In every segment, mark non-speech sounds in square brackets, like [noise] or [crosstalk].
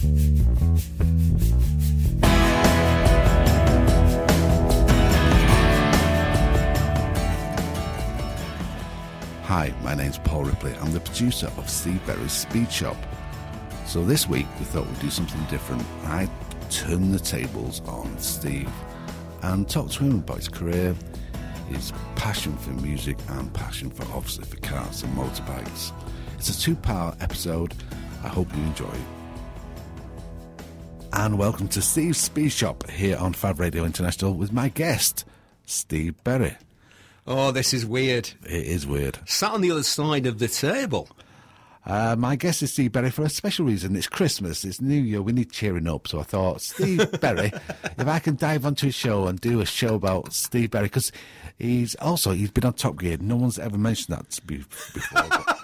Hi, my name's Paul Ripley. I'm the producer of Steve Berry's Speed Shop. So this week we thought we'd do something different. I turned the tables on Steve and talked to him about his career, his passion for music and passion for obviously for cars and motorbikes. It's a two-part episode. I hope you enjoy it. And welcome to Steve's Speed Shop here on Fab Radio International with my guest, Steve Berry. Oh, this is weird. It is weird. Sat on the other side of the table. Uh, my guest is Steve Berry for a special reason. It's Christmas, it's New Year, we need cheering up. So I thought, Steve [laughs] Berry, if I can dive onto his show and do a show about Steve Berry, because he's also, he's been on Top Gear. No one's ever mentioned that before.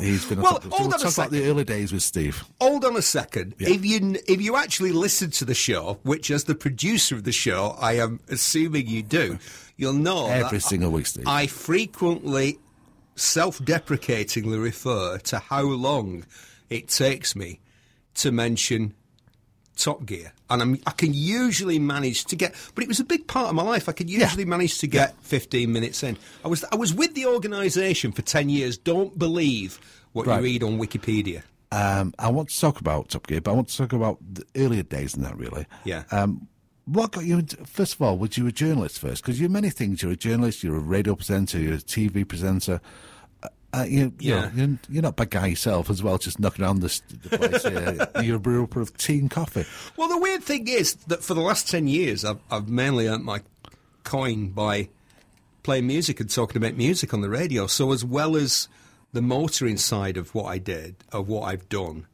He's been Well, top. Hold we'll on a talk about the early days with Steve. Hold on a second. Yeah. If you if you actually listen to the show, which as the producer of the show, I am assuming you do, [laughs] you'll know Every that single week, Steve. I frequently self-deprecatingly refer to how long it takes me to mention Top Gear, and I'm, I can usually manage to get. But it was a big part of my life. I could usually manage to get 15 minutes in. I was I was with the organisation for 10 years. Don't believe what Right. you read on Wikipedia. Um, I want to talk about Top Gear, but I want to talk about the earlier days than that, really. Yeah. Um, what got you into, first of all, was you a journalist first? Because you're many things. You're a journalist, you're a radio presenter, you're a TV presenter. Uh, you, you Yeah. know, you're, you're not a bad guy yourself as well, just knocking around the, the place. [laughs] you're a brewer of tea and coffee. Well, the weird thing is that for the last 10 years, I've, I've mainly earned my coin by playing music and talking about music on the radio. So, as well as the motoring side of what I did, of what I've done,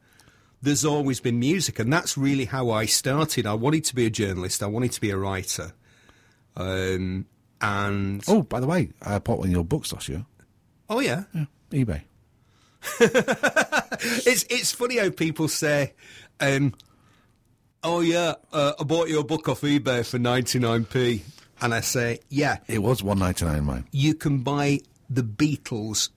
there's always been music. And that's really how I started. I wanted to be a journalist, I wanted to be a writer. Um, and, Oh, by the way, I bought one of your books last year. Oh, yeah. eBay. [laughs] It's, it's funny how people say, um, oh, yeah, uh, I bought your book off eBay for 99p. And I say, yeah, It was one ninety nine, mine. you can buy the Beatles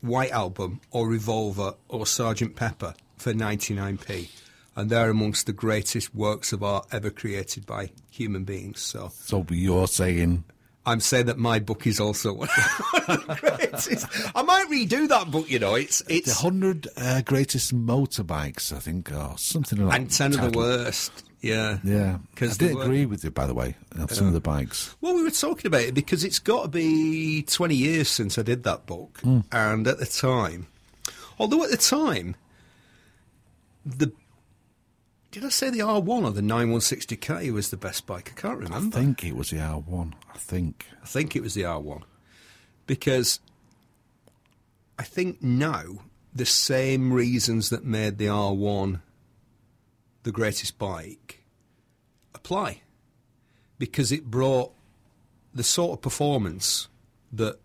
White Album or Revolver or Sergeant Pepper for 99p. And they're amongst the greatest works of art ever created by human beings. So So you're saying I'm saying that my book is also [laughs] one of the greatest. I might redo that book, you know. It's the it's hundred uh, greatest motorbikes, I think, or something like that. and ten of the worst. Yeah, Yeah, I because did agree with you, by the way, on some of the bikes. Well, we were talking about it because it's got to be 20 years since I did that book. And at the time, although at the time, the. Did I say the R1 or the 9160K was the best bike? I can't remember. I think it was the R1. I think. I think it was the R1. Because I think now the same reasons that made the R1 the greatest bike apply. Because it brought the sort of performance that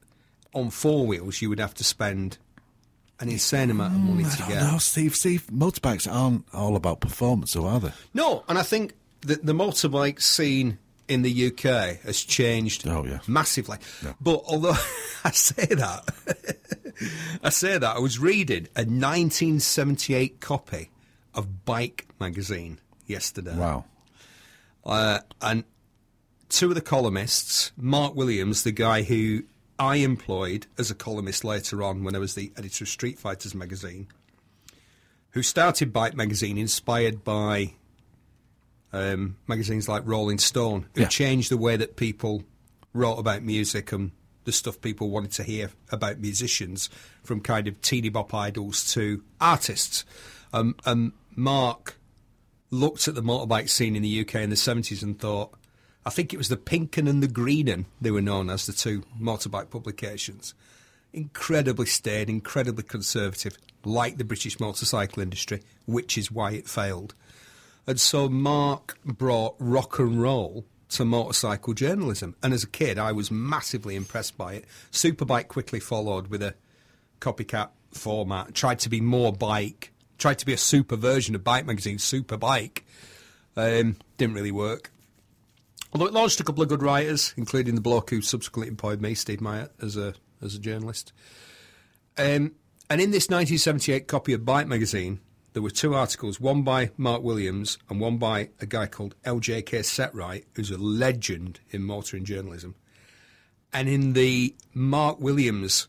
on four wheels you would have to spend an insane amount of money I to get. know, Steve. Steve, motorbikes aren't all about performance, so are they? No, and I think that the motorbike scene in the UK has changed Oh, yeah. massively. Yeah. But although [laughs] I say that, [laughs] I say that, I was reading a 1978 copy of Bike magazine yesterday. Wow. Uh, and two of the columnists, Mark Williams, the guy who I employed as a columnist later on when I was the editor of Street Fighters magazine, who started Bike magazine inspired by um, magazines like Rolling Stone, who Yeah. changed the way that people wrote about music and the stuff people wanted to hear about musicians, from kind of teeny bop idols to artists. Um, and Mark looked at the motorbike scene in the UK in the 70s and thought, I think it was the Pink'un and the Green'un, they were known as the two motorbike publications. Incredibly staid, incredibly conservative, like the British motorcycle industry, which is why it failed. And so Mark brought rock and roll to motorcycle journalism. And as a kid, I was massively impressed by it. Superbike quickly followed with a copycat format, tried to be more bike, tried to be a super version of Bike Magazine, Superbike. Um, didn't really work. Although it launched a couple of good writers, including the bloke who subsequently employed me, Steve Myatt, as a as a journalist. Um, and in this 1978 copy of Bike Magazine, there were two articles, one by Mark Williams and one by a guy called LJK Setright, who's a legend in motoring journalism. And in the Mark Williams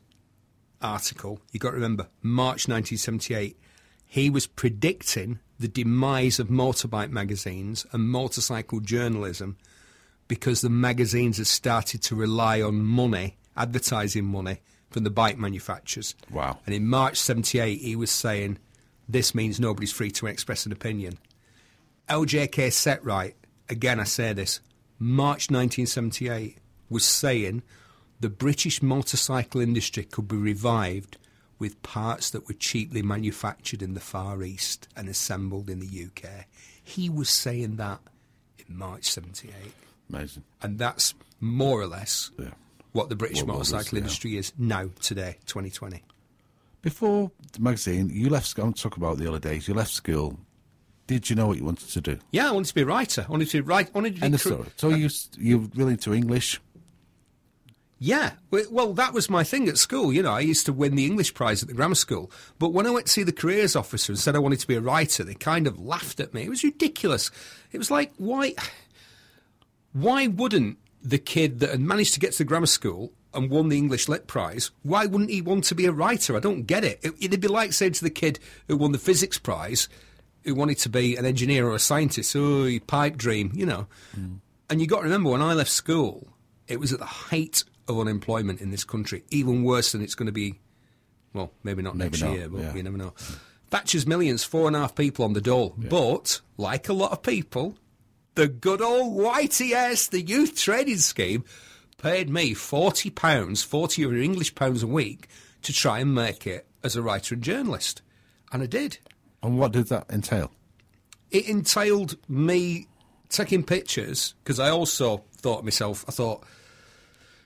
article, you've got to remember, March 1978, he was predicting the demise of motorbike magazines and motorcycle journalism because the magazines had started to rely on money, advertising money, from the bike manufacturers. Wow. And in March 78, he was saying, this means nobody's free to express an opinion. LJK Setright, again I say this, March 1978, was saying the British motorcycle industry could be revived with parts that were cheaply manufactured in the Far East and assembled in the UK. He was saying that in March 78. Amazing. And that's more or less Yeah. what the British What- was, motorcycle yeah. industry is now, today, 2020. Before the magazine, you left. I want to talk about the early days. You left school. Did you know what you wanted to do? Yeah, I wanted to be a writer. I wanted to write. I wanted to be End cr- story. So you you're really into English. Yeah, well, that was my thing at school. You know, I used to win the English prize at the grammar school. But when I went to see the careers officer and said I wanted to be a writer, they kind of laughed at me. It was ridiculous. It was like, why, why wouldn't the kid that had managed to get to the grammar school and won the English Lit Prize, why wouldn't he want to be a writer? I don't get it. it. It'd be like saying to the kid who won the physics prize, who wanted to be an engineer or a scientist, oh, pipe dream, you know. Mm. And you got to remember when I left school, it was at the height of unemployment in this country, even worse than it's going to be. Well, maybe not Maybe next not, year, but yeah. you never know. Thatcher's millions, four and a half people on the dole. But, like a lot of people, the good old YTS, the youth training scheme, paid me £40, 40 of your English pounds a week to try and make it as a writer and journalist. And I did. And what did that entail? It entailed me taking pictures because I also thought to myself, I thought,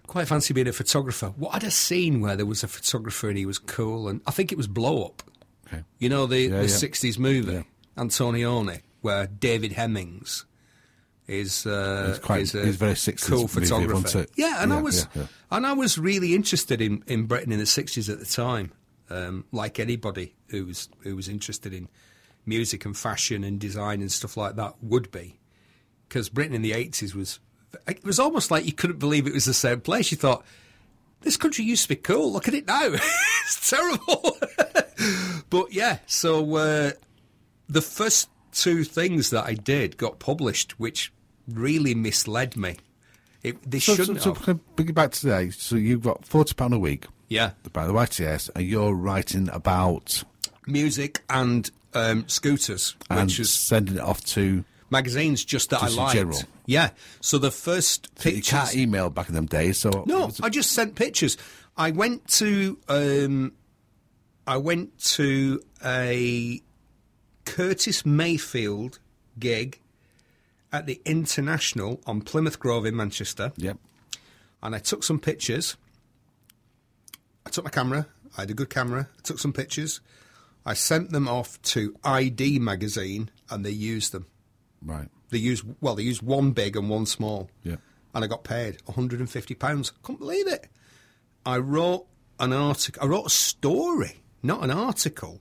quite fancy being a photographer. What had I seen where there was a photographer and he was cool? And I think it was Blow Up. Okay. You know the, Yeah, the yeah. 60s movie, Yeah. Antonioni, where David Hemmings is, uh, He's quite- is a he's very 60s cool movie, photographer. it? Yeah, and I was yeah, yeah. and I was really interested in, in Britain in the 60s at the time, um, like anybody who was who was interested in music and fashion and design and stuff like that would be, because Britain in the 80s was it was almost like you couldn't believe it was the same place. You thought this country used to be cool. Look at it now. [laughs] it's terrible. [laughs] but yeah, so uh, the first two things that I did got published, which really misled me. It, they So, so, shouldn't so have. bring you back today. So you've got forty pound a week Yeah, by the YTS, and you're writing about music and um, scooters, and which was sending it off to. magazines just that Just I liked. general. Yeah. So the first You pictures. can't email back in them days, so No, I just sent pictures. I went to um, I went to a Curtis Mayfield gig at the International on Plymouth Grove in Manchester, Yep. and I took some pictures. I took my camera. I had a good camera. I took some pictures. I sent them off to ID magazine, and they used them. Right. They used well, they used one big and one small. Yeah. And I got paid 150 pounds. Couldn't believe it. I wrote an article. I wrote a story, not an article.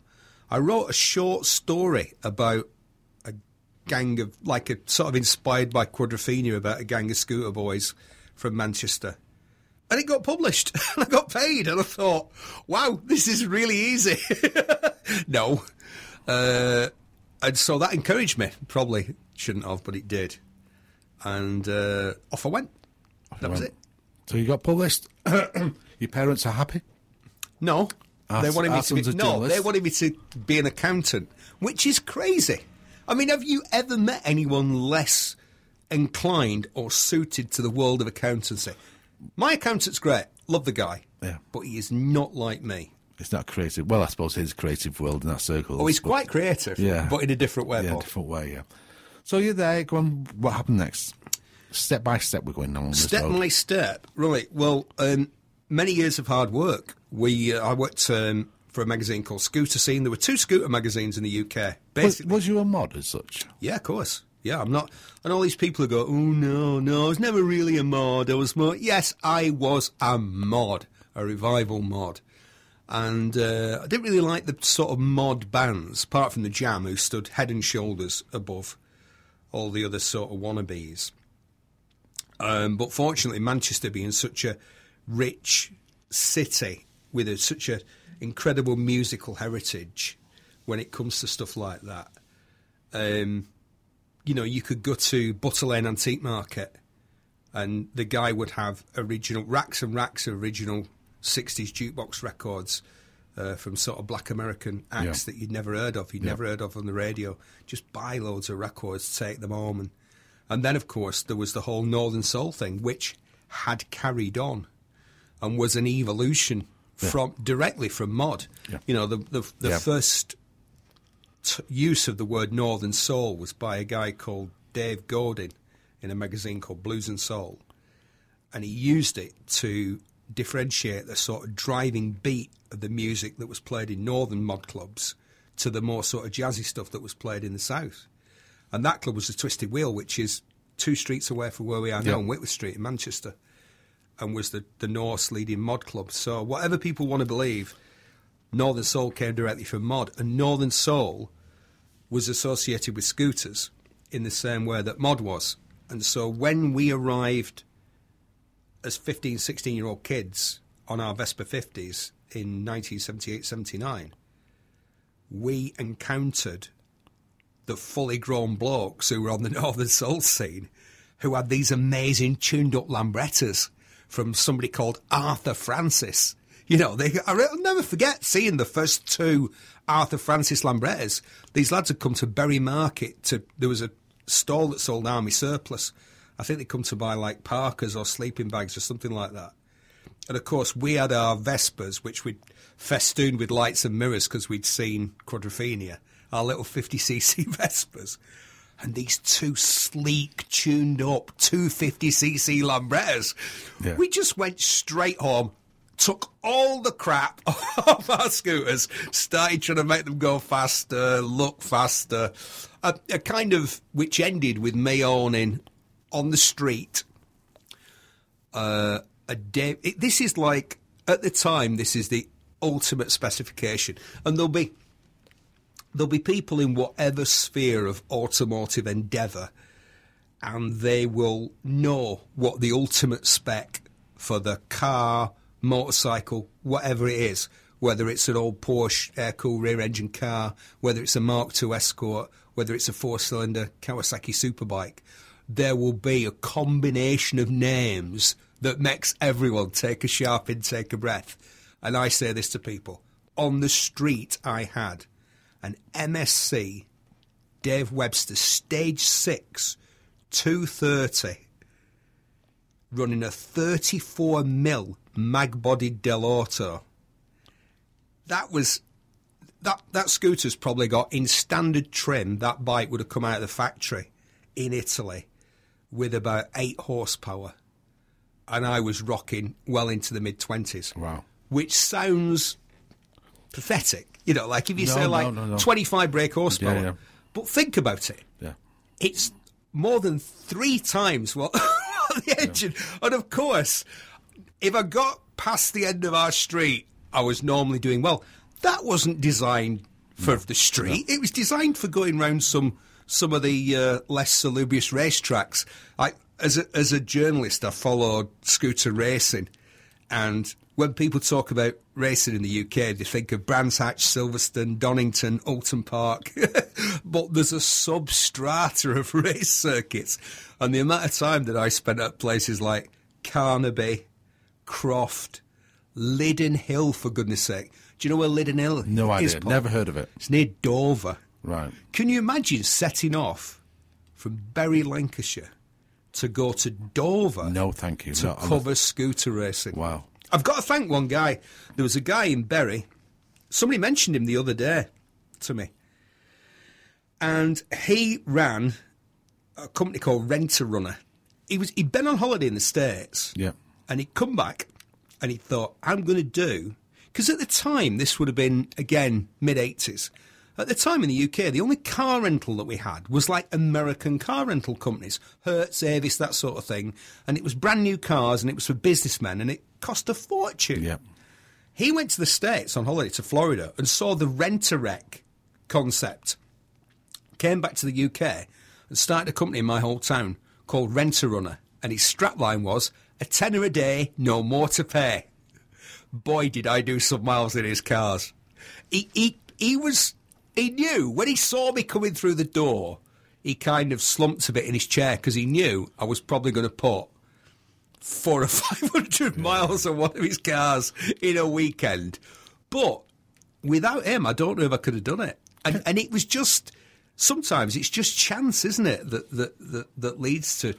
I wrote a short story about gang of like a sort of inspired by Quadrophenia about a gang of scooter boys from Manchester. And it got published [laughs] and I got paid and I thought, wow, this is really easy. [laughs] no. Uh, and so that encouraged me. Probably shouldn't have, but it did. And uh, off I went. that was went. it. So you got published. [clears throat] Your parents are happy. No, they wanted me to be no. journalist. They wanted me to be an accountant, which is crazy. I mean, have you ever met anyone less inclined or suited to the world of accountancy? My accountant's great, love the guy, Yeah. but he is not like me. It's not creative. Well, I suppose his creative world in that circle. Oh, he's but- quite creative, Yeah. but in a different way. Yeah, different way. Yeah. So you're there. Go on. What happened next? Step by step, we're going on Step by step, right? Well, um, many years of hard work. We uh, I worked um, for a magazine called Scooter Scene. There were two scooter magazines in the UK. Was, was you a mod as such? Yeah, of course. Yeah, I'm not. And all these people who go, oh no, no, I was never really a mod. I was more. Yes, I was a mod, a revival mod. And uh, I didn't really like the sort of mod bands, apart from the Jam, who stood head and shoulders above all the other sort of wannabes. Um, but fortunately, Manchester being such a rich city with a, such a incredible musical heritage when it comes to stuff like that, um, you know, you could go to Butter Lane Antique Market and the guy would have original racks and racks of original 60s jukebox records uh, from sort of black American acts Yeah. that you'd never heard of, you'd Yeah. never heard of on the radio. Just buy loads of records, take them home. And, and then, of course, there was the whole Northern Soul thing, which had carried on and was an evolution from directly from mod. Yeah. You know, the, the, the Yeah. first t- use of the word Northern Soul was by a guy called Dave Godin in a magazine called Blues and Soul. And he used it to differentiate the sort of driving beat of the music that was played in northern mod clubs to the more sort of jazzy stuff that was played in the south. And that club was the Twisted Wheel, which is two streets away from where we are now, on Whitworth Street in Manchester, and was the, the North's leading mod club. So, whatever people want to believe, Northern Soul came directly from mod, and Northern Soul was associated with scooters in the same way that mod was. And so when we arrived as 15, 16 year old kids on our Vespa 50s in 1978 79, we encountered the fully grown blokes who were on the [laughs] Northern Soul scene who had these amazing tuned up Lambrettas from somebody called Arthur Francis. You know, they, I'll never forget seeing the first two Arthur Francis Lambrettas. These lads had come to Bury Market to, there was a stall that sold army surplus. I think they'd come to buy like parkas or sleeping bags or something like that. And of course, we had our Vespas, which we'd festooned with lights and mirrors because we'd seen Quadrophenia, our little 50cc [laughs] Vespas. And these two sleek, tuned up 250cc Lambrettas. Yeah. We just went straight home, took all the crap [laughs] off our scooters, started trying to make them go faster, look faster. A, a kind of, which ended with me owning on the street uh, a day. It, this is like at the time. This is the ultimate specification, and there'll be there'll be people in whatever sphere of automotive endeavour, and they will know what the ultimate spec for the car, motorcycle, whatever it is. Whether it's an old Porsche air-cooled rear-engine car, whether it's a Mark II Escort, whether it's a four-cylinder Kawasaki Superbike, there will be a combination of names that makes everyone take a sharp intake of breath. And I say this to people. On the street, I had an MSC Dave Webster Stage 6 230 running a 34 mil mag bodied Dell'Orto. That was that that scooter's probably got in standard trim. That bike would have come out of the factory in Italy with about eight horsepower, and I was rocking well into the mid twenties. Wow. which sounds pathetic. You know, like if you No, say like no, no. twenty five brake horsepower, Yeah, yeah. but think about it Yeah. it's more than three times what [laughs] the engine. And of course, if I got past the end of our street, I was normally doing well. That wasn't designed for the street. It was designed for going round some some of the uh, less salubrious racetracks. I, as a, as a journalist, I followed scooter racing, and when people talk about racing in the UK, they think of Brands Hatch, Silverstone, Donington, Oulton Park. [laughs] but there's a substrata of [laughs] race circuits. And the amount of time that I spent at places like Carnaby, Croft, Lydden Hill, for goodness sake. Do you know where Lydden Hill No is? idea. Paul? Never heard of it. It's near Dover. Right. Can you imagine setting off from Bury, Lancashire to go to Dover No, thank you. to No, I'm cover scooter racing? Wow. I've got to thank one guy. There was a guy in Bury. Somebody mentioned him the other day to me. And he ran a company called Rent a Runner. He was he'd been on holiday in the States. Yeah. And he'd come back and he thought, I'm going to do. Because at the time, this would have been, again, mid 80s. At the time in the UK, the only car rental that we had was like American car rental companies, Hertz, Avis, that sort of thing. And it was brand new cars and it was for businessmen and it cost a fortune. Yeah. He went to the States on holiday to Florida and saw the rent a wreck concept. Came back to the UK and started a company in my whole town called Rent a Runner. And his strapline was a tenner a day, no more to pay. Boy, did I do some miles in his cars. He, he, he was, he knew when he saw me coming through the door, he kind of slumped a bit in his chair because he knew I was probably going to put four or [laughs] five hundred miles on one of his cars in a weekend. But without him, I don't know if I could have done it. And and it was just sometimes it's just chance, isn't it, that that that, that leads to.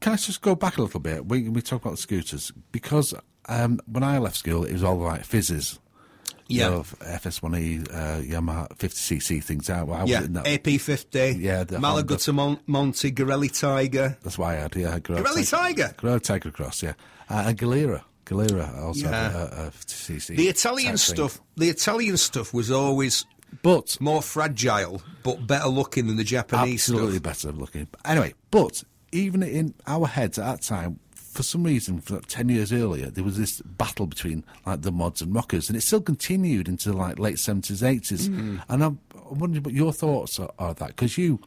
Can I just go back a little bit? We we talk about scooters because um, when I left school, it was all like fizzes. Yeah. You know, FS1E, uh, Yamaha 50cc things out. Well, Yeah, in that- AP50, Yeah, the Malaguti Mon- Monte, Garelli Tiger. That's why I had, yeah. Gorilla Garelli Tiger? Gorilla Tiger Cross, yeah. Uh, and Gilera. Gilera also Yeah. had a, a 50cc. The Italian type thing. stuff, the Italian stuff was always But more fragile, but better looking than the Japanese absolutely stuff. better looking. Anyway, but even in our heads at that time, for some reason, for like 10 years earlier, there was this battle between like the mods and rockers, and it still continued into like late 70s, 80s. Mm. And I'm, I'm wondering what your thoughts are, are that, because you,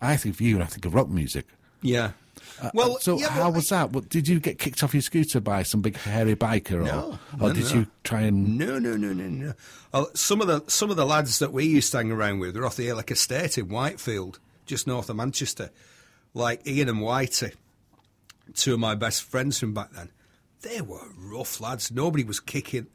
I think of you and I think of rock music. Yeah. Uh, well, so yeah, how but- was that? Did you get kicked off your scooter by some big hairy biker, or, No, or no, did no. you try and? No, no, no, no, no. Uh, some of the some of the lads that we used to hang around with were off the Illick Estate in Whitefield, just north of Manchester, like Ian and Whitey, two of my best friends from back then. They were rough lads. Nobody was kicking.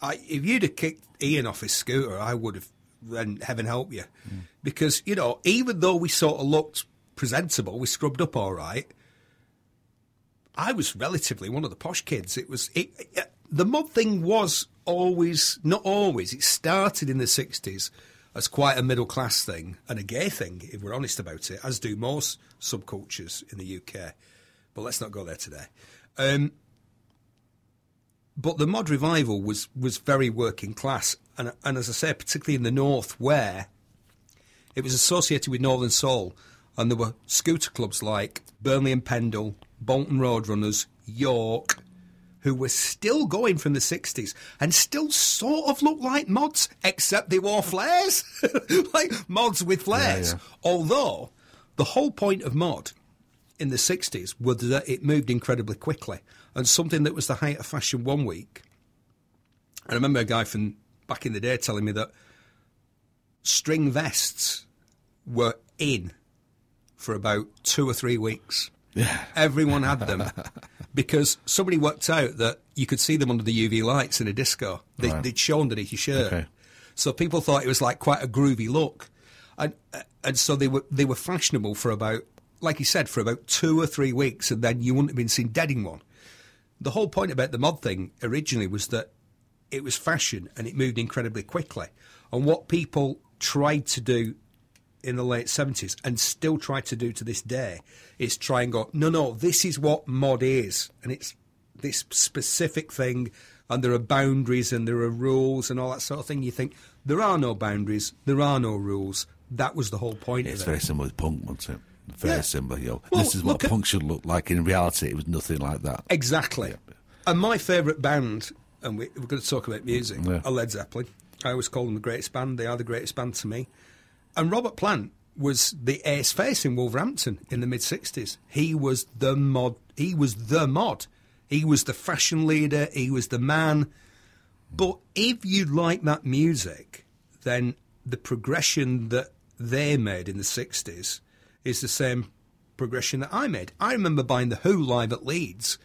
I, if you'd have kicked Ian off his scooter, I would have. Then heaven help you, hmm. because you know, even though we sort of looked presentable, we scrubbed up all right. I was relatively one of the posh kids. It was it, it, the mod thing was always not always. It started in the sixties as quite a middle class thing and a gay thing, if we're honest about it, as do most subcultures in the UK. But let's not go there today. Um, but the mod revival was was very working class, and and as I say, particularly in the north, where it was associated with Northern Soul, and there were scooter clubs like Burnley and Pendle, Bolton Roadrunners, York, who were still going from the 60s and still sort of looked like mods, except they wore flares. [laughs] like mods with flares. yeah. Although the whole point of mod in the 60s was that it moved incredibly quickly. And something that was the height of fashion one week. I remember a guy from back in the day telling me that string vests were in for about two or three weeks. Yeah. Everyone had them [laughs] because somebody worked out that you could see them under the UV lights in a disco. They, Right. They'd show underneath your shirt. Okay. So people thought it was like quite a groovy look. And, uh, and so they were, they were fashionable for about, like you said, for about two or three weeks, and then you wouldn't have been seen dead in one. The whole point about the mod thing originally was that it was fashion and it moved incredibly quickly. And what people tried to do in the late 70s and still try to do to this day is try and go, no, no, this is what mod is. And it's this specific thing, and there are boundaries and there are rules and all that sort of thing. You think, there are no boundaries, there are no rules. That was the whole point It's of very it. similar with punk, wasn't it? Very Yeah. similar. You know, Well, this is what look at- punk should look like. In reality, it was nothing like that. Exactly. And my favourite band, and we, we're going to talk about music, Yeah. are Led Zeppelin. I always call them the greatest band. They are the greatest band to me. And Robert Plant was the ace face in Wolverhampton in the mid 60s. He was the mod. He was the mod. He was the fashion leader. He was the man. But if you like that music, then the progression that they made in the 60s is the same progression that I made. I remember buying The Who live at Leeds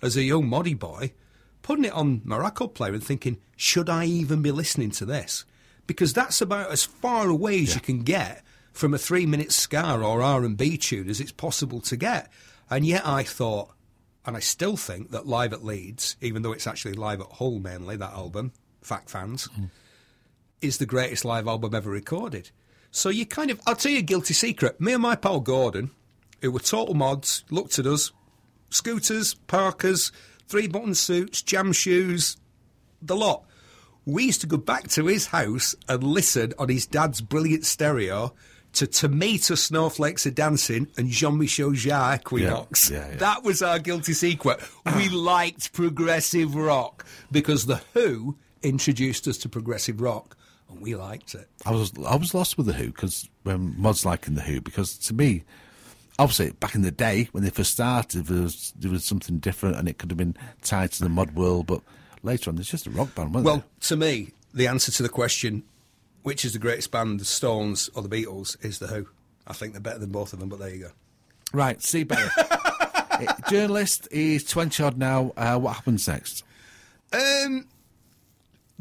as a young moddy boy, putting it on my record player and thinking, should I even be listening to this? Because that's about as far away as you can get from a three-minute ska or R&B tune as it's possible to get. And yet I thought, and I still think that Live at Leeds, even though it's actually Live at Hull mainly, that album, Fact Fans, mm. is the greatest live album ever recorded. So you kind of, I'll tell you a guilty secret. Me and my pal Gordon, who were total mods, looked at us, scooters, parkers, three button suits, jam shoes, the lot. We used to go back to his house and listen on his dad's brilliant stereo to Tomita Snowflakes Are Dancing and Jean Michel Jarre Equinox. Yeah, yeah, yeah. That was our guilty secret. we [laughs] liked progressive rock because The Who introduced us to progressive rock, and we liked it. I was I was lost with the Who because when Mod's liking the Who because to me, obviously back in the day when they first started, there was there was something different and it could have been tied to the mod world, but later on, it's just a rock band, wasn't Well, to me, the answer to the question, which is the greatest band, the Stones or the Beatles, is the Who. I think they're better than both of them, but there you go. Right, see Barry. [laughs] Eh, Journalist, he's 20 odd now. Uh, what happens next? Um,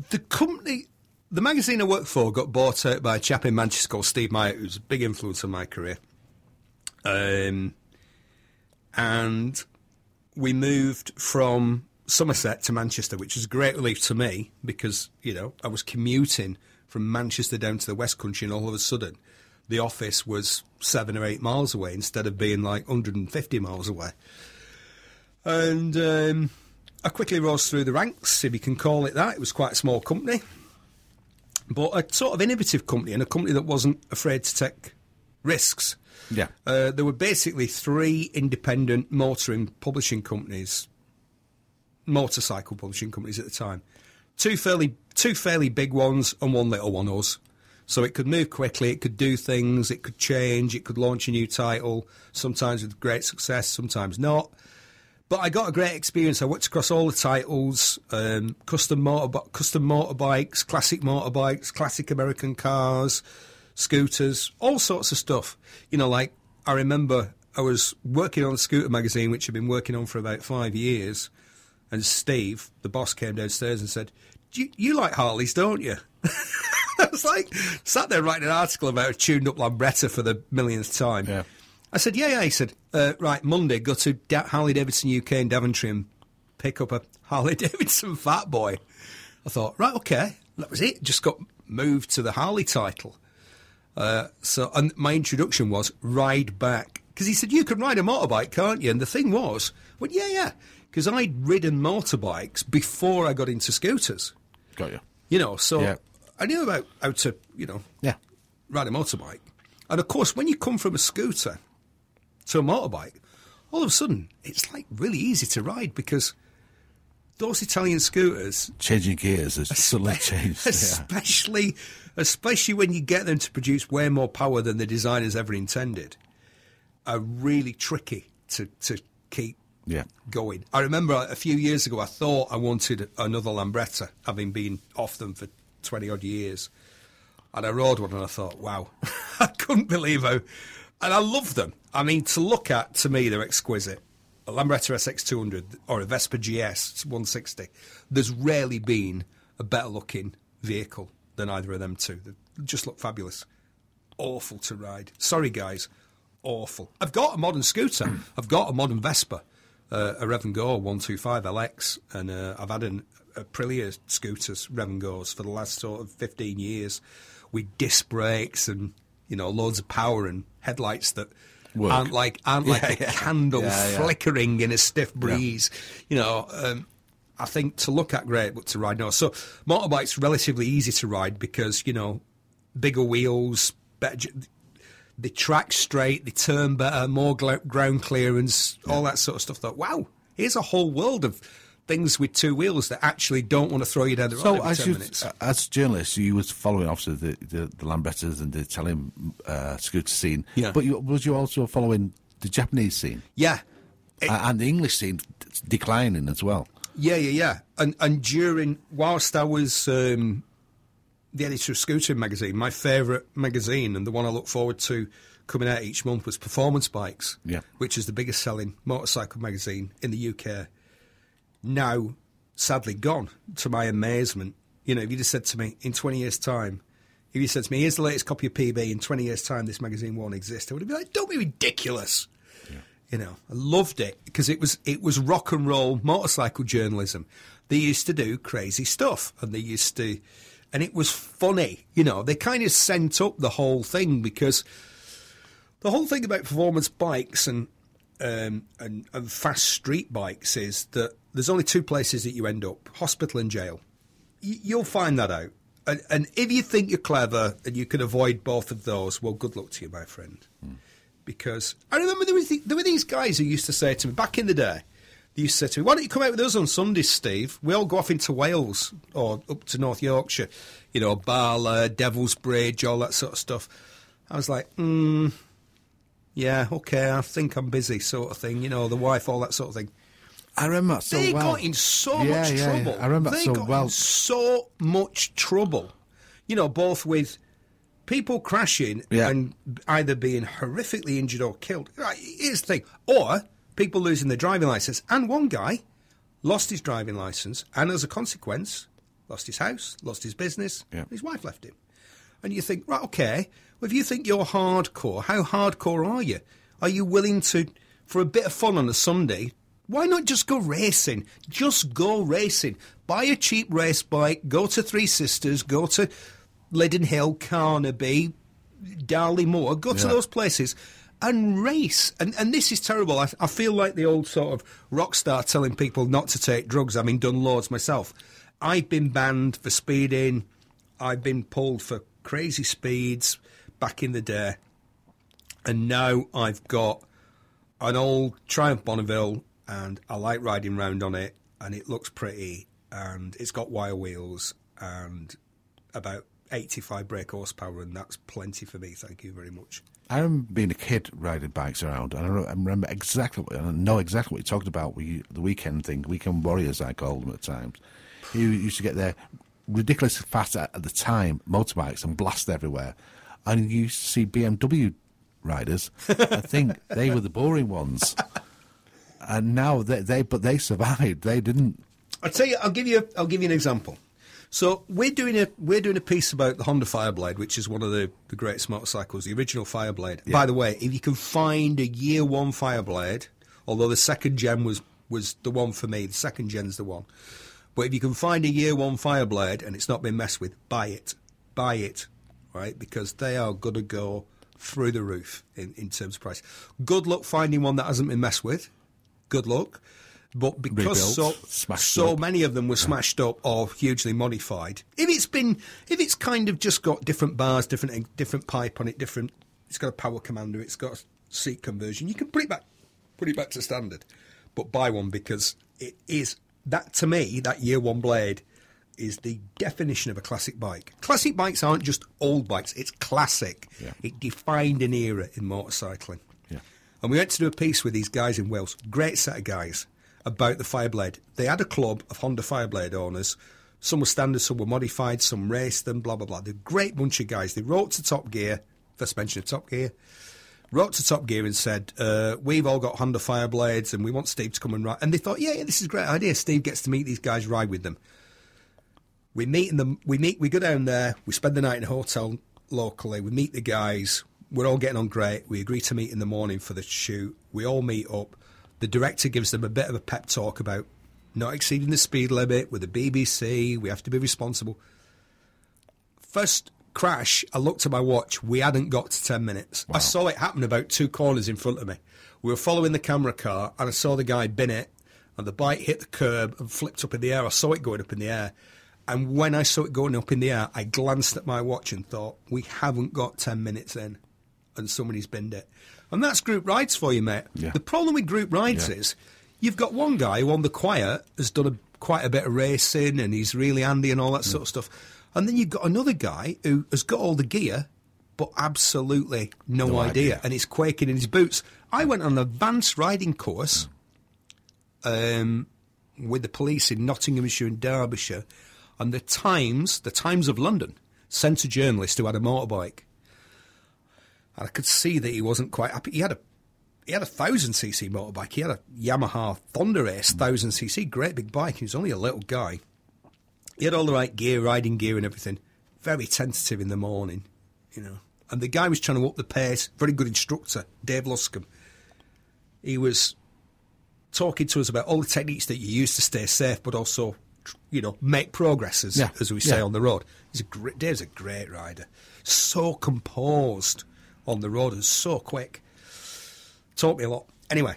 the company, the magazine I worked for, got bought out by a chap in Manchester called Steve Meyer, who's a big influence on my career. Um, and we moved from Somerset to Manchester, which was a great relief to me because you know I was commuting from Manchester down to the West Country, and all of a sudden, the office was seven or eight miles away instead of being like 150 miles away. And um, I quickly rose through the ranks, if you can call it that. It was quite a small company, but a sort of innovative company and a company that wasn't afraid to take risks. Yeah. Uh, there were basically three independent motoring publishing companies, motorcycle publishing companies at the time. Two fairly, two fairly big ones and one little one, us. So it could move quickly, it could do things, it could change, it could launch a new title, sometimes with great success, sometimes not. But I got a great experience. I worked across all the titles, um, custom motor, custom motorbikes, classic motorbikes, classic American cars, scooters, all sorts of stuff. You know, like I remember I was working on a scooter magazine, which I've been working on for about five years, and Steve, the boss, came downstairs and said, "You, you like Harleys, don't you?" [laughs] I was like, sat there writing an article about a tuned up Lambretta for the millionth time. Yeah. I said, yeah, yeah. He said, uh, right, Monday, go to da- Harley Davidson UK in Daventry and pick up a [laughs] Harley Davidson Fat Boy. I thought, right, okay, that was it. Just got moved to the Harley title. Uh, so, and my introduction was ride back because he said you can ride a motorbike, can't you? And the thing was, well, yeah, yeah, because I'd ridden motorbikes before I got into scooters. Got you. You know, so Yeah. I knew about how to, you know, Yeah. ride a motorbike. And of course, when you come from a scooter to a motorbike, all of a sudden it's like really easy to ride because those Italian scooters, Changing gears has suddenly [laughs] changed. Yeah. especially especially when you get them to produce way more power than the designers ever intended, are really tricky to, to keep Yeah. going. I remember a few years ago, I thought I wanted another Lambretta, having been off them for 20 odd years. And I rode one and I thought, wow, [laughs] I couldn't believe how. And I love them. I mean, to look at, to me, they're exquisite. A Lambretta SX200 or a Vespa GS 160, there's rarely been a better looking vehicle than either of them two. They just look fabulous. Awful to ride. Sorry, guys. Awful. I've got a modern scooter. [clears throat] I've got a modern Vespa, uh, a Rev and 125 LX, and uh, I've had an, a Aprilia scooters, Rev and for the last sort of 15 years with disc brakes and, you know, loads of power and headlights that Work. aren't like aren't like [laughs] Yeah, a yeah. candle Yeah, flickering in a stiff breeze. You know, um, I think to look at great, but to ride no. So motorbikes relatively easy to ride because you know bigger wheels, better. They track straight, they turn better, more gl- ground clearance, all that sort of stuff. Thought, wow, here's a whole world of things with two wheels that actually don't want to throw you down the road So, as 10 minutes. as journalists, you was following obviously the the, the Lambrettas and the Italian uh, scooter scene. Yeah. But you, was you also following the Japanese scene yeah, It- and the English scene declining as well? Yeah, yeah, yeah. And and during whilst I was um, the editor of Scooter magazine, my favourite magazine and the one I look forward to coming out each month was Performance Bikes, Yeah. which is the biggest selling motorcycle magazine in the UK. Now, sadly gone. To my amazement, you know, if you just said to me in twenty years' time. If you said to me, here's the latest copy of PB, in 20 years' time this magazine won't exist, I would have been like, don't be ridiculous. You know, I loved it because it was it was rock and roll motorcycle journalism. They used to do crazy stuff, and they used to, and it was funny. You know, they kind of sent up the whole thing because the whole thing about performance bikes and um, and, and fast street bikes is that there's only two places that you end up: hospital and jail. Y- you'll find that out. And, and if you think you're clever and you can avoid both of those, well, good luck to you, my friend because I remember there, was the, there were these guys who used to say to me back in the day, They used to say to me, "Why don't you come out with us on Sundays, Steve? We all go off into Wales or up to North Yorkshire, you know, Bala, Devil's Bridge, all that sort of stuff." I was like, hmm, "Yeah, okay, I think I'm busy," sort of thing. You know, the wife, all that sort of thing. I remember so they well. got in so Yeah, much yeah, yeah. trouble. I remember they so got well. in so much trouble. You know, both with people crashing Yeah. and either being horrifically injured or killed. Right, here's the thing. Or people losing their driving license. And one guy lost his driving license and as a consequence lost his house, lost his business, Yeah. his wife left him. And you think, right, okay, well, if you think you're hardcore, how hardcore are you? Are you willing to, for a bit of fun on a Sunday, why not just go racing? Just go racing. Buy a cheap race bike, go to Three Sisters, go to Lydden Hill, Carnaby, Darley Moor, go to those places and race. And and this is terrible. I, I feel like the old sort of rock star telling people not to take drugs. I mean, done loads myself. I've been banned for speeding. I've been pulled for crazy speeds back in the day. And now I've got an old Triumph Bonneville and I like riding round on it and it looks pretty and it's got wire wheels and about 85 brake horsepower and that's plenty for me. Thank you very much. I remember being a kid riding bikes around, and I re- I remember exactly what I know exactly what you talked about. We, the weekend thing, weekend warriors, I called them at times. You used to get their ridiculously fast at the time motorbikes and blast everywhere, and you used to see BMW riders. I think they were the boring ones, and now they, they but they survived. They didn't. I'll tell you. I'll give you. I'll give you an example. So we're doing a we're doing a piece about the Honda Fireblade, which is one of the, the greatest motorcycles, the original Fireblade. By the way, if you can find a year one Fireblade, although the second gen was was the one for me, the second gen's the one. But if you can find a year one Fireblade and it's not been messed with, buy it, buy it, right? Because they are going to go through the roof in, in terms of price. Good luck finding one that hasn't been messed with. Good luck. But because Rebuilt, so, so up. many of them were smashed up or hugely modified. If it's been, if it's kind of just got different bars, different different pipe on it, different, it's got a power commander, it's got a seat conversion. You can put it back, put it back to standard, but buy one because it is that to me that year one blade is the definition of a classic bike. Classic bikes aren't just old bikes; it's classic. Yeah. It defined an era in motorcycling. Yeah. And we went to do a piece with these guys in Wales, great set of guys, about the Fireblade. They had a club of Honda Fireblade owners. Some were standard, some were modified, some raced them, blah, blah, blah. They're a great bunch of guys. They wrote to Top Gear, first mention of Top Gear, wrote to Top Gear and said, uh, We've all got Honda Fireblades and we want Steve to come and ride. And they thought, Yeah, yeah, this is a great idea. Steve gets to meet these guys, ride with them. We meet in the we meet we go down there, we spend the night in a hotel locally, we meet the guys, we're all getting on great. We agree to meet in the morning for the shoot. We all meet up. The director gives them a bit of a pep talk about not exceeding the speed limit with the BBC, we have to be responsible. First crash, I looked at my watch, we hadn't got to 10 minutes. I saw it happen about two corners in front of me. We were following the camera car and I saw the guy bin it and the bike hit the curb and flipped up in the air. I saw it going up in the air. And when I saw it going up in the air, I glanced at my watch and thought, we haven't got 10 minutes in and somebody's binned it. And that's group rides for you, mate. Yeah. The problem with group rides Yeah. is you've got one guy who on the quiet has done a, quite a bit of racing and he's really handy and all that sort of stuff. And then you've got another guy who has got all the gear, but absolutely no, No idea. idea. And he's quaking in his boots. I went on an advanced riding course um, with the police in Nottinghamshire and Derbyshire, and the Times, the Times of London, sent a journalist who had a motorbike, and I could see that he wasn't quite happy. He had a he had a thousand cc motorbike. He had a Yamaha Thunder Ace thousand cc, great big bike. He was only a little guy. He had all the right gear, riding gear, and everything. Very tentative in the morning, you know. And the guy was trying to up the pace. Very good instructor, Dave Luscombe. He was talking to us about all the techniques that you use to stay safe, but also, you know, make progress, as, Yeah, as we say yeah. on the road. He's a great, Dave's a great rider. So composed on the road and so quick. Taught me a lot. Anyway,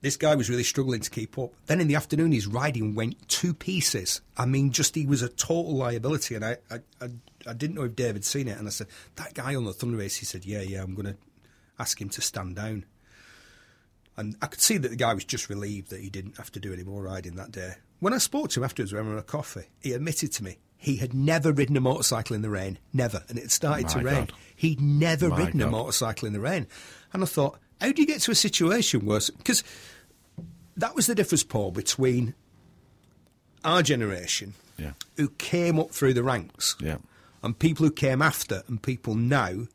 this guy was really struggling to keep up. Then in the afternoon, his riding went two pieces. I mean, just he was a total liability. And I, I, I, I didn't know if Dave had seen it. And I said, That guy on the Thunder Ace, he said, Yeah, yeah, I'm going to ask him to stand down. And I could see that the guy was just relieved that he didn't have to do any more riding that day. When I spoke to him afterwards, we were having a coffee, he admitted to me he had never ridden a motorcycle in the rain. Never. And it started My to rain. God. He'd never My ridden a motorcycle in the rain. And I thought, how do you get to a situation where. Because that was the difference, Paul, between our generation Yeah. who came up through the ranks Yeah. and people who came after and people now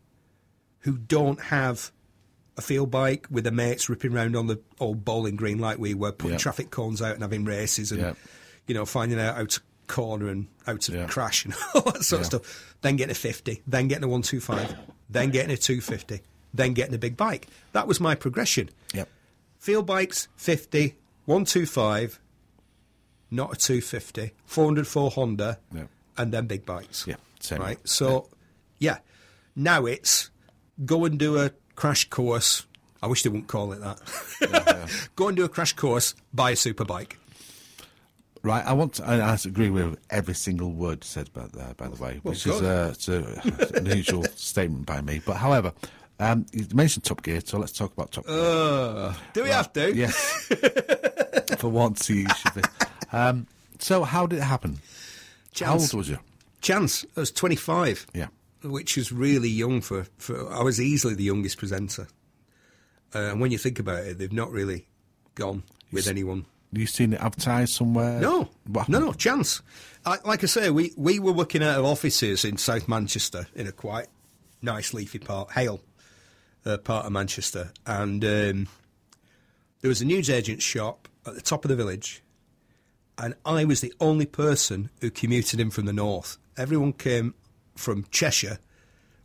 who don't have a field bike with the mates ripping around on the old bowling green like we were, putting Yeah. traffic cones out and having races and, Yeah. you know, finding out how to corner and how to Yeah. crash and [laughs] all that sort of stuff. Then getting a 50, then getting a 125, then getting a 250, then getting a big bike. That was my progression. Yep. Field bikes, 50, 125, not a 250, 404 Honda, Yeah. and then big bikes. Yeah, same. Right. So, yeah. Now it's go and do a crash course. I wish they wouldn't call it that. [laughs] go and do a crash course, buy a super bike. Right, I want to, I, I agree with every single word said by, by the way, Well, which is uh, a, [laughs] an unusual [laughs] statement by me. But however, um, you mentioned Top Gear, so let's talk about Top Gear. Uh, do we have to? Yes. For once, you should be. Um, so, how did it happen? How old was you? Chance. I was 25. Yeah. Which is really young for, for. I was easily the youngest presenter. Uh, and when you think about it, they've not really gone with anyone. You seen it advertised somewhere? No, no, no, chance. I, like I say, we, we were working out of offices in South Manchester in a quite nice leafy part, Hale uh, part of Manchester, and um, there was a newsagent's shop at the top of the village, and I was the only person who commuted in from the north. Everyone came from Cheshire,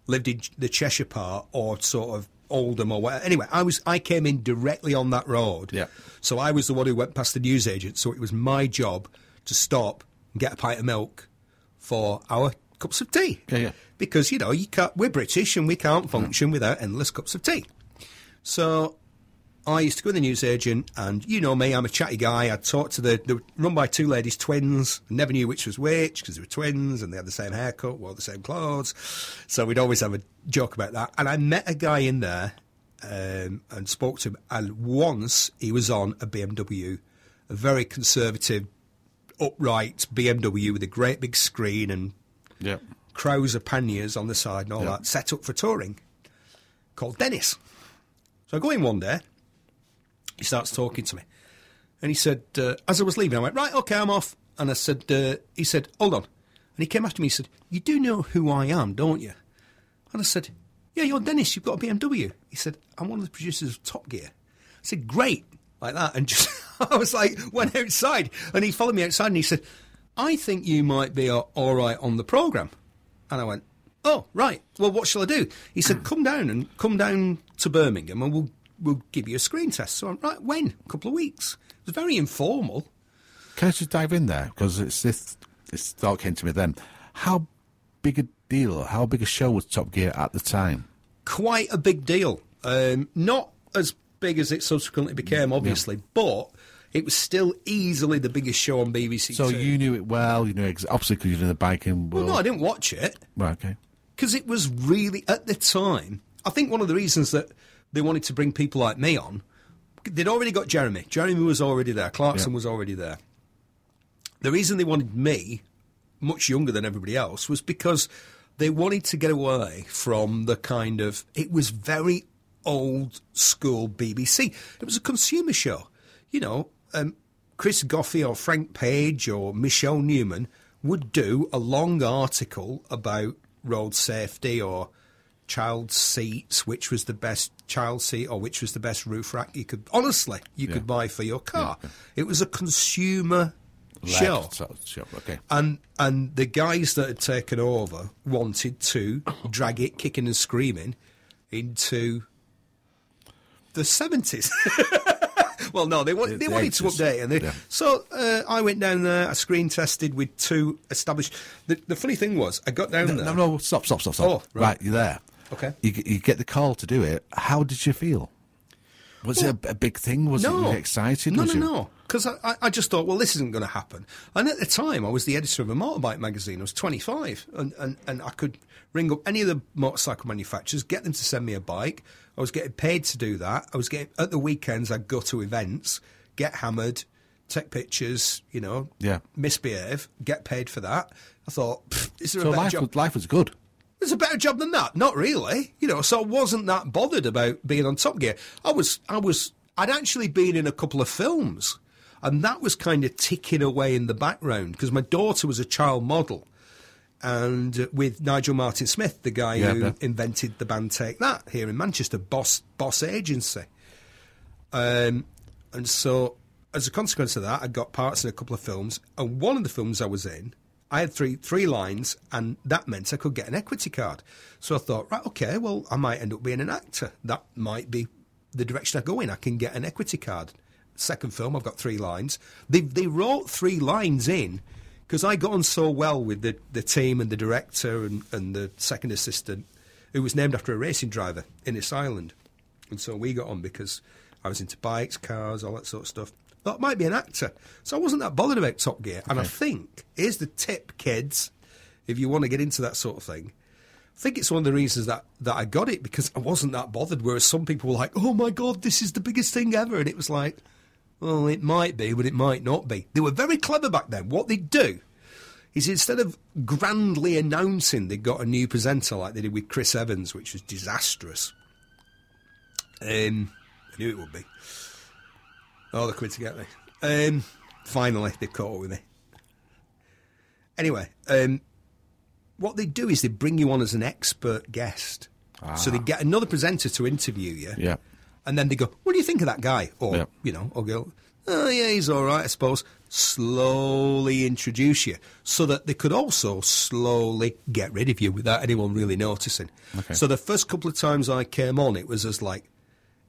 lived in the Cheshire part, or sort of Oldham or whatever. Anyway, I was I came in directly on that road. Yeah. So I was the one who went past the newsagent. So it was my job to stop and get a pint of milk for our cups of tea. Yeah, yeah. Because you know you can't. We're British and we can't function mm. without endless cups of tea. So I used to go to the newsagent, and you know me, I'm a chatty guy. I'd talk to the, the run by two ladies, twins. Never knew which was which because they were twins and they had the same haircut, wore the same clothes. So we'd always have a joke about that. And I met a guy in there um, and spoke to him. And once he was on a BMW, a very conservative, upright BMW with a great big screen and crow's Krauser panniers on the side and all Yeah. that, set up for touring, called Dennis. So I go in one day, he starts talking to me, and he said, uh, as I was leaving, I went, right, okay, I'm off. And I said, uh, he said, hold on. And he came after me, he said, you do know who I am, don't you? And I said, yeah, you're Dennis, you've got a BMW. He said, I'm one of the producers of Top Gear. I said, great, like that. And [laughs] just, I was like, went outside, and he followed me outside, and he said, I think you might be all right on the programme. And I went, oh, right. Well, what shall I do? He said, [clears throat] come down and come down to Birmingham and we'll, we'll give you a screen test. So I'm right, when? A couple of weeks. It was very informal. Can I just dive in there? Because it's this, this thought came to me then. How big a deal, how big a show was Top Gear at the time? Quite a big deal. Um, not as big as it subsequently became, obviously, but it was still easily the biggest show on BBC So Two. you knew it well, you knew ex- obviously because you're in the biking well, no, I didn't watch it. Right, okay. because it was really at the time. I think one of the reasons that they wanted to bring people like me on, they'd already got Jeremy. Jeremy was already there. Clarkson Yeah. was already there. The reason they wanted me, much younger than everybody else, was because they wanted to get away from the kind of. It was very old school BBC. It was a consumer show. You know, um, Chris Goffey or Frank Page or Michelle Newman would do a long article about road safety or child seats, which was the best child seat or which was the best roof rack you could honestly you Yeah. could buy for your car. It was a consumer show. Left sort of show, okay. And and the guys that had taken over wanted to [coughs] drag it kicking and screaming into the seventies. [laughs] well, no, they, they the wanted to update, and they, yeah. so uh, I went down there. I screen tested with two established. The, the funny thing was, I got down No, there. no, no, stop, stop, stop, stop. Oh, right. right. you're there. Okay. You, you get the call to do it. How did you feel? Was it a, a big thing? Was it no. you excited? No, was no, you? no. Because I, I, I just thought, well, this isn't going to happen. And at the time, I was the editor of a motorbike magazine. I was 25, and, and, and I could ring up any of the motorcycle manufacturers, get them to send me a bike. I was getting paid to do that. I was getting at the weekends. I'd go to events, get hammered, take pictures, you know, Yeah. misbehave, get paid for that. I thought, is there So a better life job? was, life was good. There's a better job than that. Not really. You know, so I wasn't that bothered about being on Top Gear. I was, I was, I'd actually been in a couple of films and that was kind of ticking away in the background because my daughter was a child model and uh, with Nigel Martin Smith, the guy Yeah, who invented the band Take That here in Manchester, Boss, Boss Agency. Um, and so, as a consequence of that, I got parts in a couple of films. And one of the films I was in, I had three three lines, and that meant I could get an equity card. So I thought, right, okay, well, I might end up being an actor. That might be the direction I go in. I can get an equity card. Second film, I've got three lines. They they wrote three lines in because I got on so well with the, the team and the director and, and the second assistant, who was named after a racing driver in this island. And so we got on because I was into bikes, cars, all that sort of stuff. Thought might be an actor. So I wasn't that bothered about Top Gear. And I think, here's the tip, kids, if you want to get into that sort of thing. I think it's one of the reasons that, that I got it because I wasn't that bothered. Whereas some people were like, oh my God, this is the biggest thing ever. And it was like, well, it might be, but it might not be. They were very clever back then. What they'd do is instead of grandly announcing they got a new presenter like they did with Chris Evans, which was disastrous. Um, I knew it would be. Oh, they're coming to get me. Um, finally, they caught up with me. Anyway, um, what they do is they bring you on as an expert guest. So they get another presenter to interview you. Yeah. And then they go, "What do you think of that guy?" Or Yeah. you know, or go, "Oh yeah, he's all right, I suppose." Slowly introduce you, so that they could also slowly get rid of you without anyone really noticing. Okay. So the first couple of times I came on, it was as like,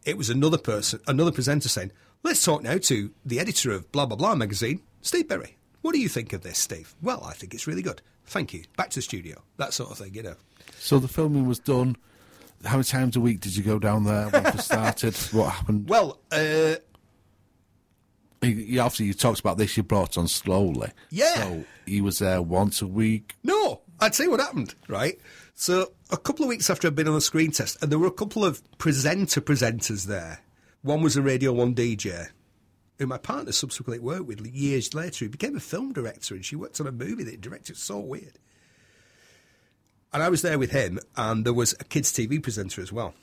it was another person, another presenter saying, "Let's talk now to the editor of blah blah blah magazine, Steve Berry. What do you think of this, Steve?" Well, I think it's really good. Thank you. Back to the studio. That sort of thing, you know. So the filming was done. How many times a week did you go down there when it started? [laughs] What happened? Well, uh, You- you- obviously, you talked about this. You brought on slowly. Yeah. So he was there once a week. No, I'd say what happened, right? So a couple of weeks after I'd been on a screen test, and there were a couple of presenter presenters there. One was a Radio 1 DJ, who my partner subsequently worked with years later. He became a film director, and she worked on a movie that he directed. So weird. And I was there with him, and there was a kids' TV presenter as well.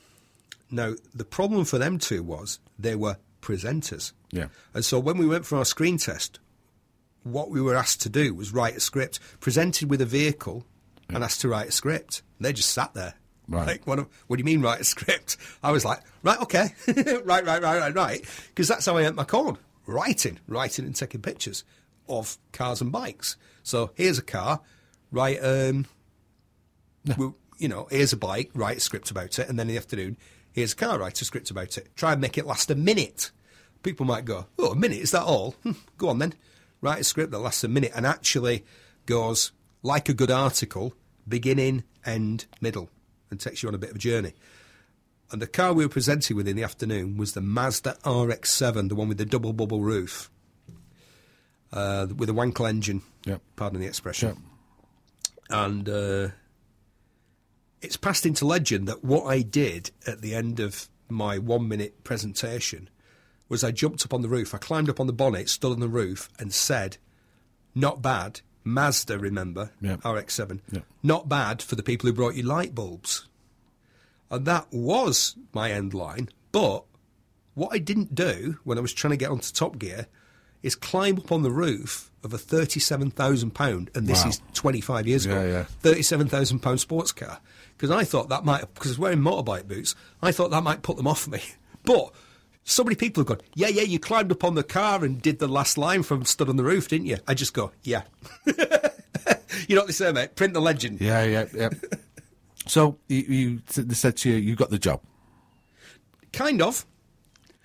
Now, the problem for them two was they were presenters. Yeah. And so when we went for our screen test, what we were asked to do was write a script, presented with a vehicle, and asked to write a script. And they just sat there. Right. Like, what, what do you mean write a script? I was like, right, okay. [laughs] right, right, right, right, right. Because that's how I earned my corn. Writing, writing and taking pictures of cars and bikes. So here's a car, write, um, you know, here's a bike, write a script about it, and then in the afternoon, here's a car, write a script about it. Try and make it last a minute. People might go, oh, a minute, is that all? Hmm, go on then. Write a script that lasts a minute and actually goes like a good article, beginning, end, middle, and takes you on a bit of a journey. And the car we were presenting with in the afternoon was the Mazda RX-7, the one with the double bubble roof, uh, with a Wankel engine. Yep. Pardon the expression Yep. and uh, it's passed into legend that what I did at the end of my one minute presentation was I jumped up on the roof, I climbed up on the bonnet, stood on the roof, and said, "Not bad." Mazda, remember Yeah. RX-7, Yeah. not bad for the people who brought you light bulbs, and that was my end line. But what I didn't do when I was trying to get onto Top Gear is climb up on the roof of a thirty-seven thousand pound, and this Wow. is twenty-five years ago, Yeah, yeah. thirty-seven thousand pound sports car. Because I thought that might, because I was wearing motorbike boots, I thought that might put them off me. [laughs] But so many people have gone, yeah, yeah, you climbed up on the car and did the last line from stood on the roof, didn't you? I just go, yeah. [laughs] you know what they say, mate? Print the legend. Yeah, yeah, yeah. so you, you they said to you, you got the job. Kind of.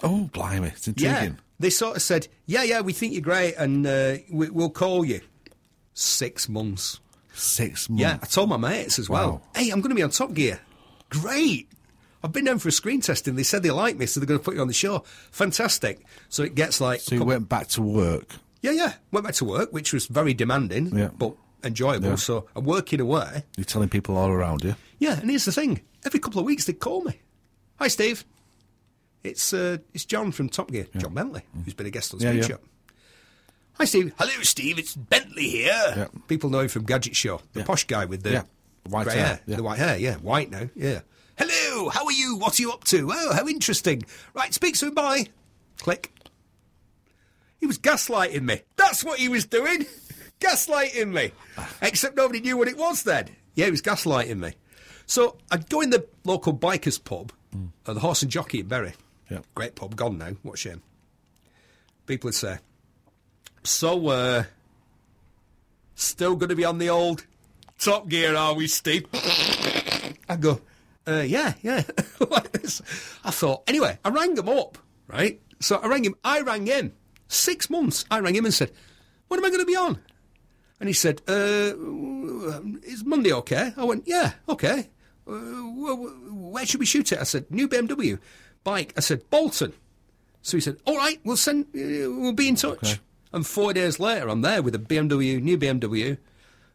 Oh, blimey, it's Yeah. intriguing. They sort of said, yeah, yeah, we think you're great and uh, we, we'll call you. Six months. Six months. Yeah, I told my mates as well. Wow. Hey, I'm going to be on Top Gear. Great. I've been down for a screen testing. They said they like me, so they're going to put you on the show. Fantastic. So it gets like. So you went back to work. Yeah, yeah. Went back to work, which was very demanding, Yeah. but enjoyable. Yeah. So I'm working away. You're telling people all around you. Yeah, and here's the thing: every couple of weeks they call me. Hi, Steve. It's uh, it's Jon from Top Gear, Jon Bentley, who's been a guest on Yeah, Speed yeah. Show. Hi, Steve. Hello, Steve. It's Bentley here. Yeah. People know him from Gadget Show, the Yeah. posh guy with the Yeah. White hair, yeah. the white hair. Yeah, white now. Yeah. Hello. How are you? What are you up to? Oh, how interesting. Right, speak soon. Bye. Click. He was gaslighting me. That's what he was doing. [laughs] gaslighting me. Except nobody knew what it was then. Yeah, he was gaslighting me. So I'd go in the local bikers pub, uh, the Horse and Jockey in Bury. Yeah. Great pub, gone now. What a shame. People would say, So, uh, still going to be on the old Top Gear, are we, Steve? [laughs] I go, uh, yeah, yeah. [laughs] like this. I thought, anyway, I rang him up, right? So I rang him, I rang him. Six months, I rang him and said, when am I going to be on? And he said, uh, is Monday okay? I went, yeah, okay. Uh, wh- wh- where should we shoot it? I said, new BMW. Bike. I said, Bolton. So he said, all right, we'll send, uh, we'll be in touch. Okay. And four days later, I'm there with a BMW, new BMW,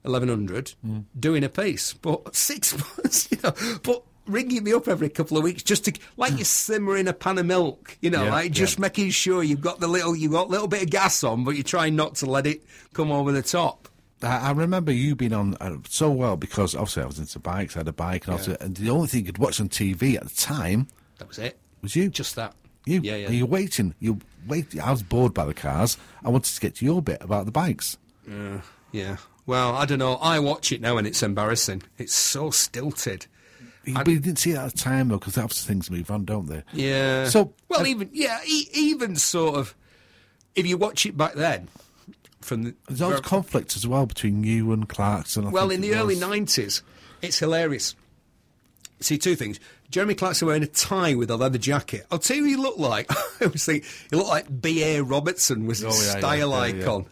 1100, doing a piece. But [laughs] six months, [laughs] you know, but ringing me up every couple of weeks just to, like you're simmering a pan of milk, you know, Yeah, like just yeah. making sure you've got the little, you've got a little bit of gas on, but you're trying not to let it come over the top. I, remember you being on uh, so well because obviously I was into bikes, I had a bike, and, obviously- and the only thing you could watch on TV at the time That was it. was you. Just that. you. Yeah, yeah. And you're waiting. You wait. I was bored by the cars. I wanted to get to your bit about the bikes. Yeah, yeah. Well, I don't know. I watch it now and it's embarrassing. It's so stilted. But you didn't see that at the time though, because obviously things move on, don't they? Yeah. So- well, uh, even yeah, e- even sort of. If you watch it back then, from the There's always conflict as well between you and Clarkson. I well, in the early nineties, it's hilarious. See, two things. Jeremy Clarkson wearing a tie with a leather jacket. I'll tell you who he looked like. [laughs] I think he looked like B.A. Robertson was Oh, yeah, style yeah, yeah, yeah. icon.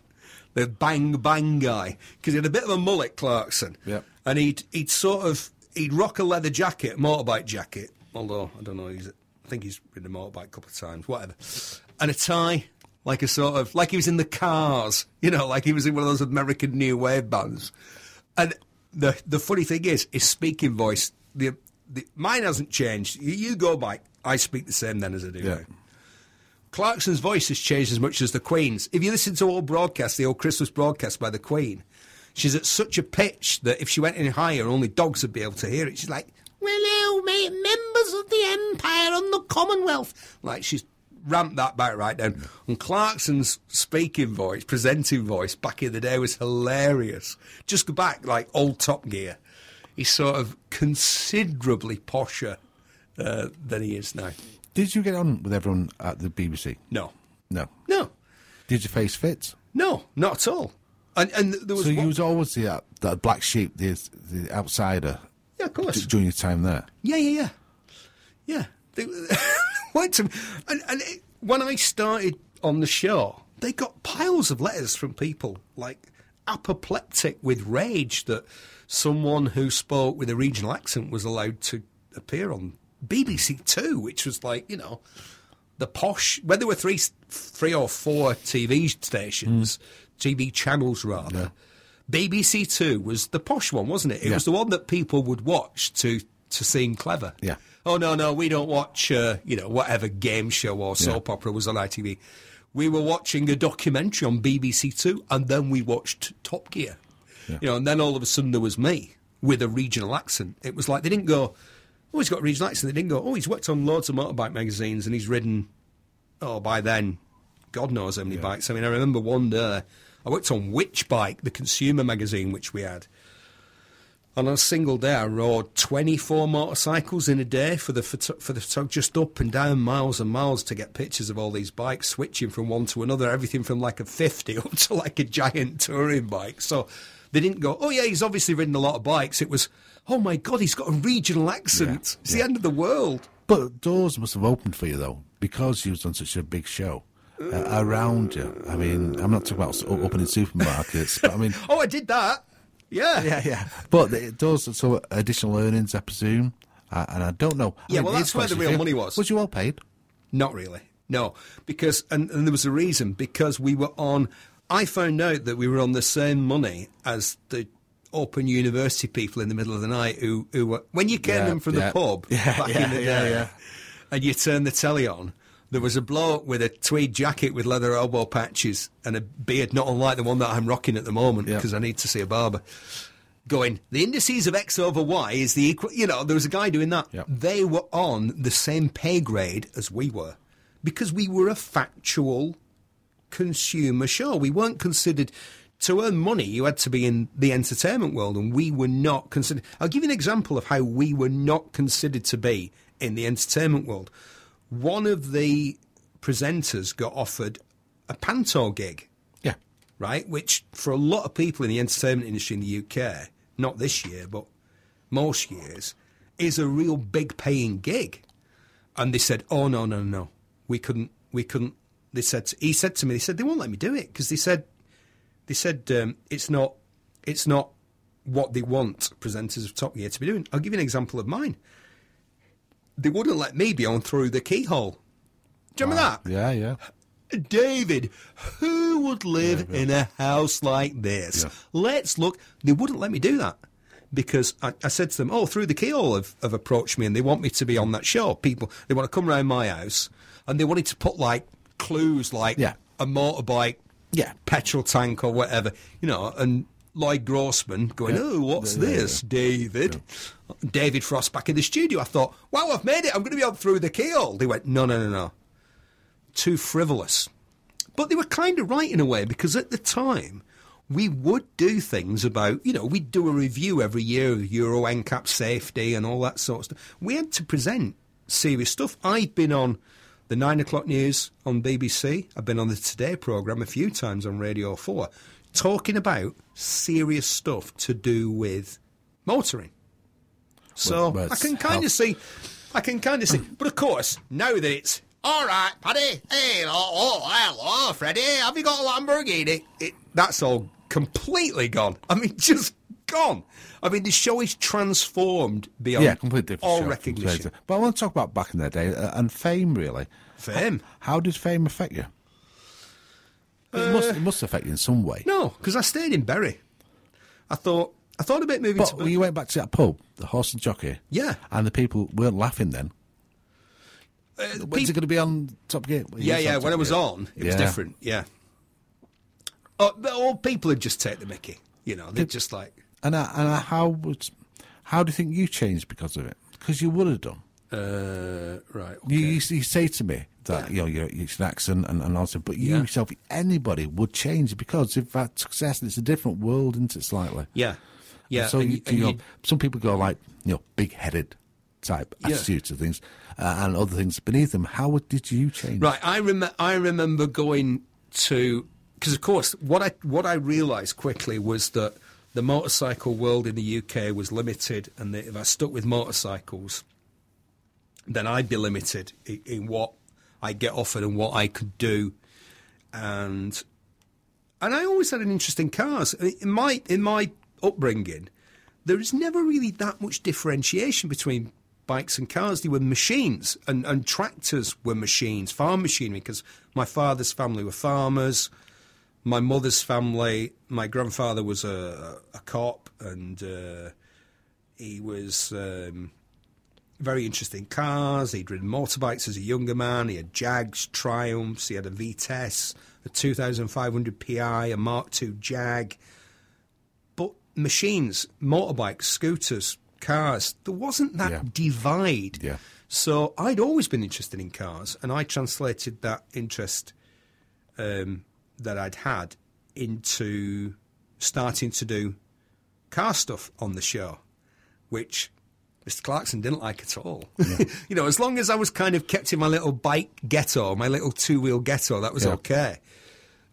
The bang bang guy. Because he had a bit of a mullet, Clarkson. Yep. And he'd, he'd sort of, he'd rock a leather jacket, motorbike jacket. Although, I don't know, he's, I think he's ridden a motorbike a couple of times, whatever. And a tie, like a sort of, like he was in the cars, you know, like he was in one of those American new wave bands. And the the funny thing is, his speaking voice, the, the mine hasn't changed. You, you go by, I speak the same then as I do Yeah. now. Clarkson's voice has changed as much as the Queen's. If you listen to old broadcasts, the old Christmas broadcast by the Queen, she's at such a pitch that if she went any higher, only dogs would be able to hear it. She's like, "Hello, mate, members of the Empire and the Commonwealth." Like she's ramped that back right down. And Clarkson's speaking voice, presenting voice back in the day was hilarious. Just go back like old Top Gear. He's sort of considerably posher uh, than he is now. Did you get on with everyone at the BBC? No, No. no. Did your face fit? No, not at all. And and there was So you was always the, uh, the black sheep, the the outsider yeah, of course. during your time there. Yeah, yeah, yeah, yeah. They [laughs] went to and and it, when I started on the show, they got piles of letters from people like apoplectic with rage that someone who spoke with a regional accent was allowed to appear on BBC Two, which was like you know the posh. When there were three, three or four TV stations, TV channels rather. BBC Two was the posh one, wasn't it? It Yeah. was the one that people would watch to to seem clever. Yeah. Oh no, no, we don't watch. Uh, you know, whatever game show or soap opera was on ITV. We were watching a documentary on BBC Two, and then we watched Top Gear. You know, and then all of a sudden there was me with a regional accent. It was like they didn't go, "Oh, he's got a regional accent." They didn't go, "Oh, he's worked on loads of motorbike magazines and he's ridden." Oh, by then, God knows how many bikes. I mean, I remember one day I worked on Which Bike, the consumer magazine which we had. And on a single day, I rode 24 motorcycles in a day for the photo- for the photo- just up and down miles and miles to get pictures of all these bikes, switching from one to another, everything from like a 50 [laughs] up to like a giant touring bike. So they didn't go, oh yeah, he's obviously ridden a lot of bikes. It was, oh my God, he's got a regional accent. Yeah, it's yeah. the end of the world. But doors must have opened for you though, because you was on such a big show uh, around you. I mean, I'm not talking about opening supermarkets, but I mean, [laughs] Oh, I did that. Yeah. yeah, yeah. But it does so additional earnings, I presume. uh, and I don't know. I Yeah, mean, well, that's where the real money was. Was you all paid? Not really. No, because and, and there was a reason because we were on. I found out that we were on the same money as the Open University people in the middle of the night who who were when you came Yeah, in from yeah. the pub [laughs] Yeah, back yeah, in the yeah, day, and you turned the telly on. There was a bloke with a tweed jacket with leather elbow patches and a beard not unlike the one that I'm rocking at the moment Yeah. because I need to see a barber. Going, the indices of X over Y is the equal. You know, there was a guy doing that. Yep. They were on the same pay grade as we were because we were a factual consumer show. We weren't considered to earn money. You had to be in the entertainment world, and we were not considered. I'll give you an example of how we were not considered to be in the entertainment world. One of the presenters got offered a panto gig Yeah. right? Which for a lot of people in the entertainment industry in the UK, not this year, but most years, is a real big paying gig. And they said, "Oh no, no, no, we couldn't, we couldn't." They said, he said to me, they said they won't let me do it because they said, they said um, it's not, it's not what they want presenters of Top Gear to be doing. I'll give you an example of mine. They wouldn't let me be on through the keyhole. Do you remember that? Yeah, yeah. David, who would live in a house like this? Yeah. Let's look. They wouldn't let me do that because I, I said to them, "Oh, through the keyhole have, have approached me and they want me to be on that show. People, they want to come round my house and they wanted to put like clues, like Yeah. a motorbike, Yeah. petrol tank or whatever, you know, and." Lloyd Grossman going, Yeah. oh, what's Yeah, this, David? David Frost back in the studio. I thought, wow, I've made it. I'm going to be on through the keyhole. They went, no, no, no, no too frivolous. But they were kind of right in a way because at the time we would do things about, you know, we'd do a review every year of Euro NCAP safety and all that sort of stuff. We had to present serious stuff. I've been on the nine o'clock news on BBC. I've been on the Today programme a few times on Radio 4 talking about serious stuff to do with motoring. So Well, I can kind of see, I can kind of see. But of course, now that it's all right, Paddy. Hey, oh, oh, hello, Freddie. Have you got a Lamborghini? It, that's all completely gone. I mean, [laughs] just gone. I mean, the show is transformed beyond yeah, completely all show, recognition. completely. But I want to talk about back in the day uh, and fame, really. Fame? How did fame affect you? It, must, it must affect you in some way. No, because I stayed in Bury. I thought I thought about moving But to when you went back to that pub, the horse and jockey, Yeah. and the people weren't laughing then. uh, When's it going to be on Top Gear? Well, Yeah, yeah. When Top I was Gear. on, it was different. Yeah. Oh, all people would just take the Mickey. You know, they're just like, And, uh, and uh, how would, how do you think you changed because of it? Because you would have done. uh, right. You, you, you say to me that you know it's an accent and, and also, but you Yeah. yourself, anybody would change because if that success, it's a different world, isn't it? Slightly. Yeah. Yeah. So and you, you- and know, you- some people go like you know big headed type Yeah. attitude to things, uh, and other things beneath them. How did you change? Right, I rem- I remember going to because of course what I what I realised quickly was that the motorcycle world in the UK was limited, and that if I stuck with motorcycles, then I'd be limited in, in what I get offered and what I could do, and and I always had an interest in cars. In my in my upbringing, there is never really that much differentiation between bikes and cars. They were machines, and, and tractors were machines, farm machinery, because my father's family were farmers. My mother's family, my grandfather was a, a cop, and uh, he was um, very interesting cars. He'd ridden motorbikes as a younger man. He had Jags, Triumphs. He had a Vitesse, a 2,500 PI, a Mark II Jag. But machines, motorbikes, scooters, cars, there wasn't that Yeah. divide. Yeah. So I'd always been interested in cars, and I translated that interest um, that I'd had into starting to do car stuff on the show, which Mr. Clarkson didn't like at all. [laughs] you know, as long as I was kind of kept in my little bike ghetto, my little two wheel ghetto, that was Yeah. okay.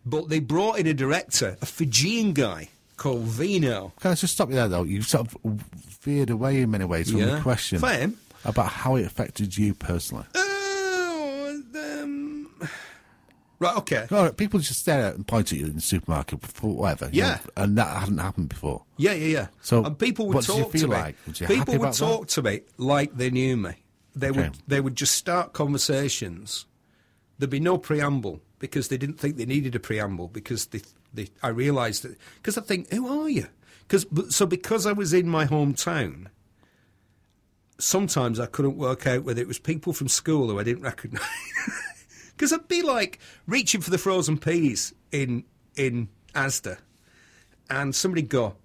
But they brought in a director, a Fijian guy called Vino. Can I just stop you there though? You've sort of veered away in many ways from Yeah. the question Fame. about how it affected you personally. Oh, um, Right, okay. Right, people just stare at and point at you in the supermarket for whatever. you Yeah. know, and that hadn't happened before. Yeah, yeah, yeah. So, and people would what did you talk feel to me. like? You people would about that? talk to me like they knew me. They Okay. would they would just start conversations. There'd be no preamble because they didn't think they needed a preamble because they, they I realised that because I think who are you? Because so because I was in my hometown. Sometimes I couldn't work out whether it was people from school who I didn't recognise. [laughs] Because I'd be like reaching for the frozen peas in in Asda, and somebody go,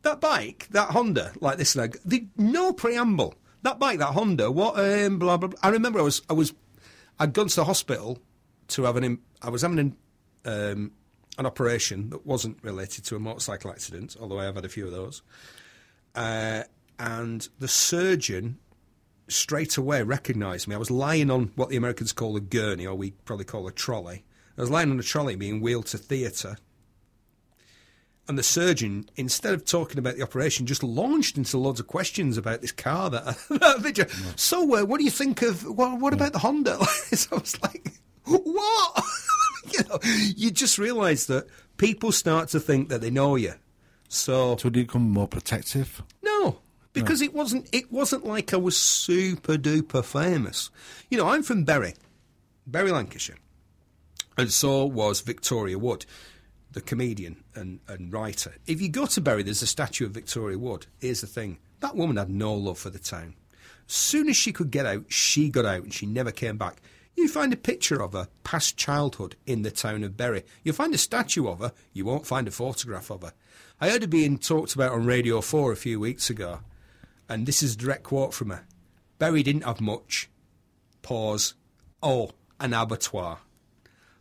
that bike, that Honda, like this, go- the, no preamble. That bike, that Honda, what? Um, blah blah. blah. I remember I was I was I'd gone to the hospital to have an I was having an um, an operation that wasn't related to a motorcycle accident, although I have had a few of those. Uh, and the surgeon straight away recognised me. I was lying on what the Americans call a gurney, or we probably call a trolley. I was lying on a trolley being wheeled to theatre. And the surgeon, instead of talking about the operation, just launched into loads of questions about this car that, [laughs] that picture. So, uh, what do you think of what, what about the Honda? [laughs] so I was like, what? [laughs] you know, you just realise that people start to think that they know you. So So did you become more protective? Because it wasn't. It wasn't like I was super duper famous. You know, I'm from Bury, Bury, Lancashire, and so was Victoria Wood, the comedian and, and writer. If you go to Bury, there's a statue of Victoria Wood. Here's the thing: that woman had no love for the town. As soon as she could get out, she got out, and she never came back. You find a picture of her past childhood in the town of Bury. You'll find a statue of her. You won't find a photograph of her. I heard her being talked about on Radio 4 a few weeks ago, and this is a direct quote from her. Bury didn't have much. Pause. Oh, an abattoir.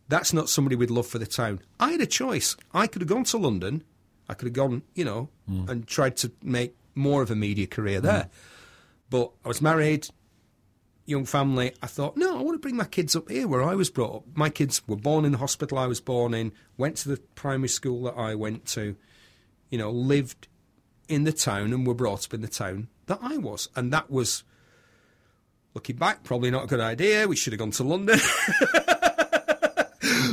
That's not somebody with love for the town. I had a choice. I could have gone to London. I could have gone, you know, mm. and tried to make more of a media career there. But I was married, young family. I thought, no, I want to bring my kids up here where I was brought up. My kids were born in the hospital I was born in, went to the primary school that I went to, you know, lived in the town and were brought up in the town that I was. And that was, looking back, probably not a good idea. We should have gone to London. [laughs]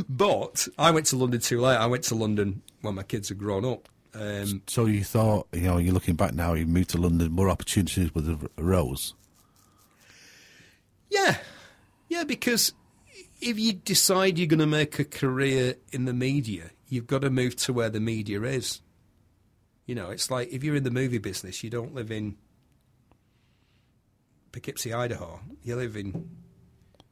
but I went to London too late. I went to London when my kids had grown up. Um, So you thought, you know, you're looking back now, you moved to London, more opportunities would have arose. Yeah, yeah, because if you decide you're going to make a career in the media, you've got to move to where the media is. You know, it's like if you're in the movie business, you don't live in Poughkeepsie, Idaho. You live in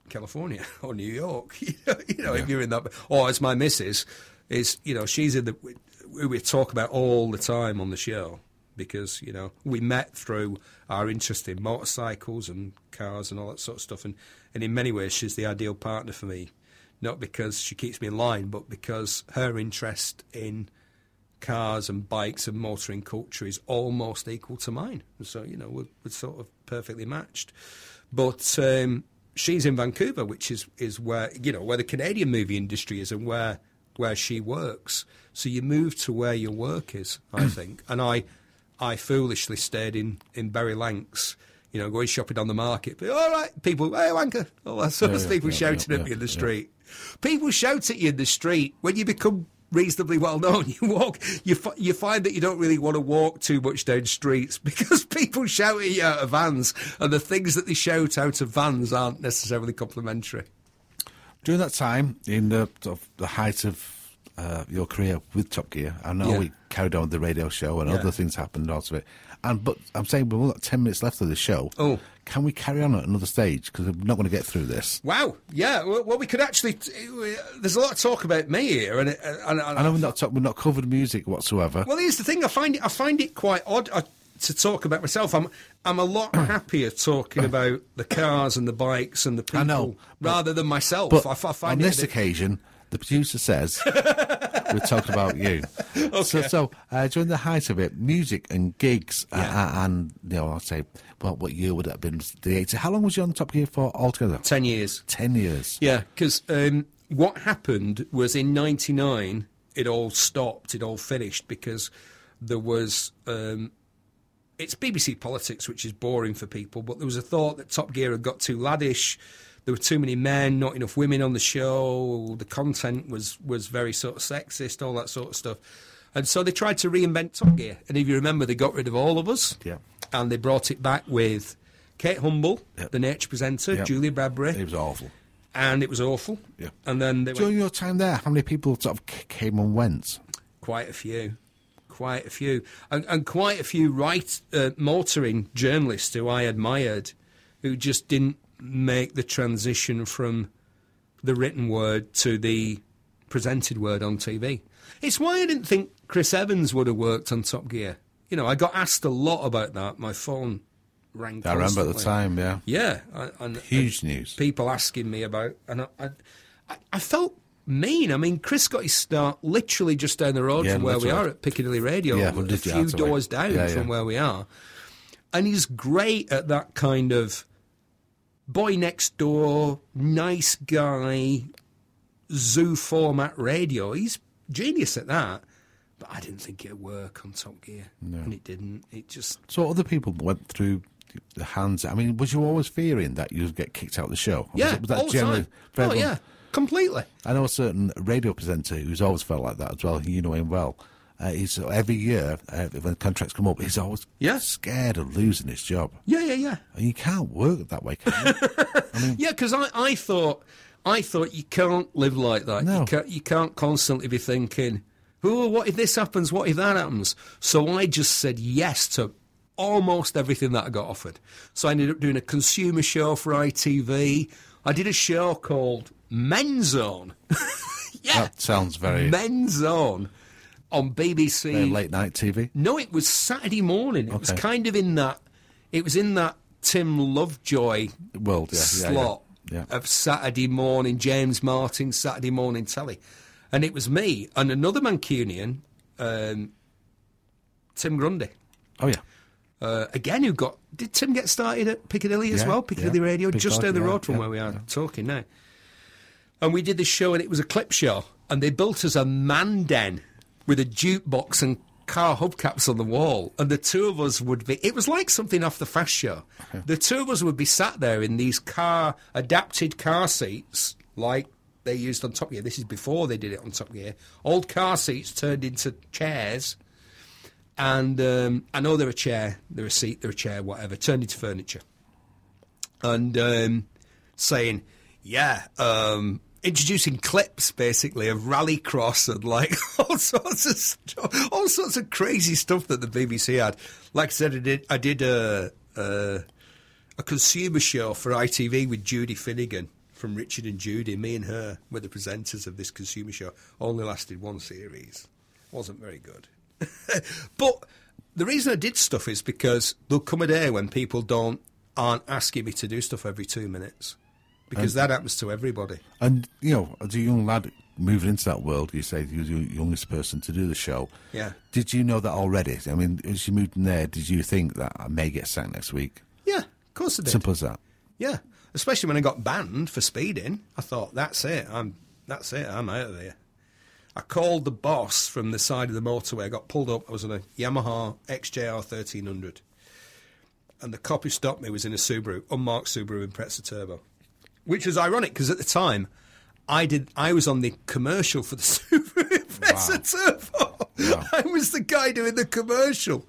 California [laughs] or New York. [laughs] You know, you know if you're in that, or as my missus is, you know, she's in the. We, we talk about all the time on the show because you know we met through our interest in motorcycles and cars and all that sort of stuff, and and in many ways she's the ideal partner for me, not because she keeps me in line, but because her interest in cars and bikes and motoring culture is almost equal to mine. So, you know, we're, we're sort of perfectly matched. But um, she's in Vancouver, which is, is where, you know, where the Canadian movie industry is and where, where she works. So you move to where your work is, I [clears throat] think. And I, I foolishly stayed in, in Bury Lancs, you know, going shopping on the market. But, all right, people, hey, wanker, all that sort Yeah, of yeah, people yeah, shouting at me in the street. People shout at you in the street when you become reasonably well known. [laughs] You walk, you you find that you don't really want to walk too much down streets [laughs] because people shout at you out of vans, and the things that they shout out of vans aren't necessarily complimentary. During that time, in the, sort of the height of uh, your career with Top Gear, I know Yeah. we carried on with the radio show and Yeah. other things happened, lots of it. And but I'm saying we've only got ten minutes left of the show. Oh. Can we carry on at another stage? Because we're not going to get through this. Wow, yeah. Well, we could actually. There's a lot of talk about me here, and, and, and I know we're not talk, we're not covered music whatsoever. Well, here's the thing. I find it. I find it quite odd uh, to talk about myself. I'm. I'm a lot [coughs] happier talking about the cars and the bikes and the people know, rather than myself. but I, I on this bit- occasion, the producer says [laughs] we're talking about you. So, so uh, during the height of it, music and gigs, uh, Yeah. uh, and you know, I'll say, well, what year would it have been? The 80s. How long was you on Top Gear for altogether? ten years. Ten years. Yeah, because um, what happened was in '99, it all stopped. It all finished because there was. Um, it's BBC politics, which is boring for people, but there was a thought that Top Gear had got too laddish. There were too many men, not enough women on the show. The content was was very sort of sexist, all that sort of stuff. And so they tried to reinvent Top Gear. And if you remember, they got rid of all of us. Yeah. And they brought it back with Kate Humble, Yep. the nature presenter, Yep. Julia Bradbury, It was awful. and it was awful. Yeah. And then they went, During your time there, how many people sort of came and went? Quite a few. Quite a few. And, and quite a few right uh, motoring journalists who I admired who just didn't make the transition from the written word to the presented word on TV. It's why I didn't think Chris Evans would have worked on Top Gear. You know, I got asked a lot about that. My phone rang. I remember at the time, yeah. Yeah, I- and, uh, Huge news. people asking me about, and I, I, I- felt mean. I mean, Chris got his start literally just down the road Yeah, from where we are at Piccadilly Radio, Yeah, a few doors down Yeah, from where we are, and he's great at that kind of boy next door, nice guy, zoo format radio. He's genius at that. But I didn't think it'd work on Top Gear, and it didn't. It just So other people went through the hands. I mean, was you always fearing that you'd get kicked out of the show? Was yeah, it- was that all the generally time. Oh yeah, completely. I know a certain radio presenter who's always felt like that as well. You know him well. Uh, he's every year uh, when contracts come up, he's always Yeah. scared of losing his job. Yeah, yeah, yeah. And you can't work that way. Can you? [laughs] Yeah, because I, I thought I thought you can't live like that. No. You can't you can't constantly be thinking, "Oh, what if this happens? What if that happens?" So I just said yes to almost everything that I got offered. So I ended up doing a consumer show for ITV. I did a show called Men's Zone. [laughs] yeah, that sounds very, Men's Zone on BBC. late night TV. No, it was Saturday morning. It was kind of in that. It was in that Tim Lovejoy World, yeah, slot yeah. Yeah. of Saturday morning, James Martin Saturday morning telly, and it was me and another Mancunian, um, Tim Grundy. Oh yeah, Uh, again, who got did Tim get started at Piccadilly as well? Piccadilly. Radio, just down the road from where we are talking now. And we did this show, and it was a clip show, and they built us a man den with a jukebox and car hubcaps on the wall, and the two of us would be. It was like something off the Fast Show. The two of us would be sat there in these car adapted car seats, like they used on Top Gear. This is before they did it on Top Gear. Old car seats turned into chairs and um, I know they're a chair, they're a seat, they're a chair, whatever, turned into furniture, and um, saying, "Yeah, um, introducing clips basically of Rallycross and like [laughs] all sorts of all sorts of crazy stuff that the BBC had." Like I said, I did I did a a, a consumer show for ITV with Judy Finnegan. From Richard and Judy, me and her were the presenters of this consumer show. Only lasted one series. Wasn't very good. [laughs] but the reason I did stuff is because there'll come a day when people don't aren't asking me to do stuff every two minutes because that happens to everybody. and you know, as a young lad moving into that world, you say you were the youngest person to do the show. Yeah. Did you know that already? I mean, as you moved in there, did you think that I may get sacked next week? Yeah, of course I did. Simple as that. Yeah, especially when I got banned for speeding. I thought that's it. I'm that's it. I'm out of here. I called the boss from the side of the motorway. I got pulled up. I was on a Yamaha XJR 1300. And the cop who stopped me was in a Subaru, unmarked Subaru Impreza Turbo. Which was ironic because at the time, I did. I was on the commercial for the [laughs] Subaru Impreza Turbo. Wow. I was the guy doing the commercial.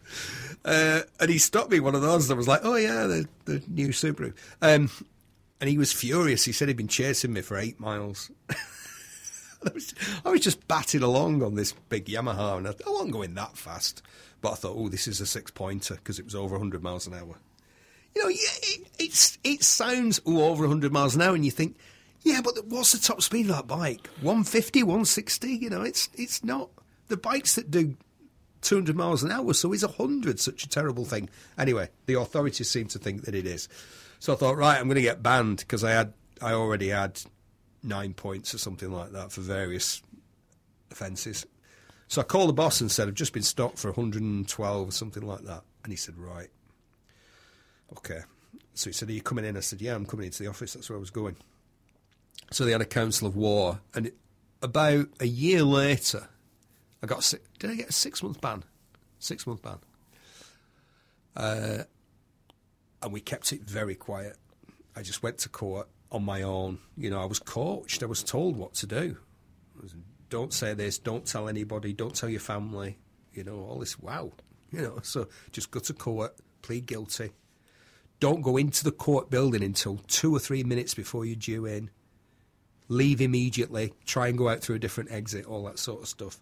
Uh, and he stopped me, one of those. And I was like, oh, yeah, the, the new Subaru. Um, and he was furious. He said he'd been chasing me for eight miles. [laughs] I was, I was just batting along on this big Yamaha, and I, I wasn't going that fast. But I thought, oh, this is a six pointer because it was over 100 miles an hour. You know, it, it's it sounds oh, over 100 miles an hour, and you think, yeah, but what's the top speed of that bike? 150, 160? You know, it's it's not. The bikes that do 200 miles an hour, so is 100 such a terrible thing? Anyway, the authorities seem to think that it is. So I thought, right, I'm going to get banned because I had I already had nine points or something like that for various offences. So I called the boss and said, I've just been stopped for 112 or something like that. And he said, right. Okay. So he said, Are you coming in? I said, Yeah, I'm coming into the office. That's where I was going. So they had a council of war. And about a year later, I got, a did I get a six month ban? Six month ban. Uh, and we kept it very quiet. I just went to court on my own. You know, I was coached. I was told what to do. Was, don't say this. Don't tell anybody. Don't tell your family. You know, all this. Wow. You know, so just go to court, plead guilty. Don't go into the court building until two or three minutes before you're due in. Leave immediately. Try and go out through a different exit. All that sort of stuff.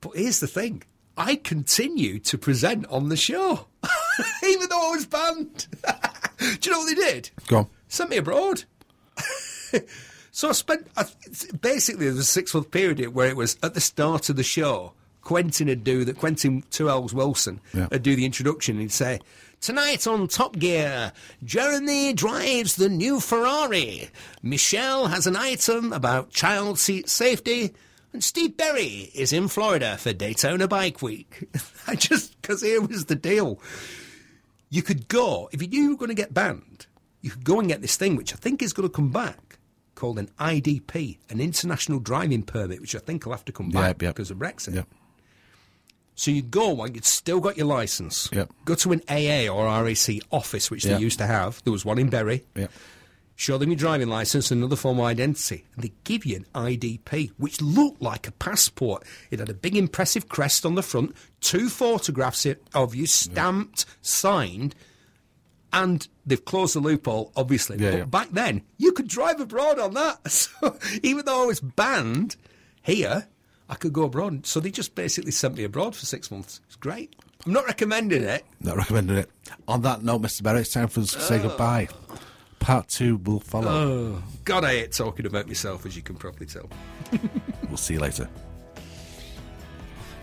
But here's the thing. I continue to present on the show, [laughs] even though I was banned. [laughs] Do you know what they did? Go on. Sent me abroad. [laughs] so I spent I, basically there was a six month period where it was at the start of the show. Quentin would do that. Quentin Two Elves Willson Yeah. would do the introduction. and He'd say, "Tonight on Top Gear, Jeremy drives the new Ferrari. Michelle has an item about child seat safety." And Steve Berry is in Florida for Daytona Bike Week. [laughs] I just, because here was the deal. You could go, if you knew you were going to get banned, you could go and get this thing, which I think is going to come back, called an IDP, an International Driving Permit, which I think will have to come back Yep, yep. because of Brexit. Yep. So you go while you'd still got your license. Yep. Go to an AA or RAC office, which Yep. they used to have. There was one in Bury. Yep. Show them your driving license and another form of identity, and they give you an IDP, which looked like a passport. It had a big, impressive crest on the front, two photographs of you stamped, signed, and they've closed the loophole, obviously. Yeah, but yeah. back then, you could drive abroad on that. [laughs] So even though I was banned here, I could go abroad. So they just basically sent me abroad for six months. It's great. I'm not recommending it. Not recommending it. On that note, Mr. Berry, it's time for us to say oh. goodbye. Part two will follow. Oh, God, I hate talking about myself, as you can probably tell. [laughs] We'll see you later.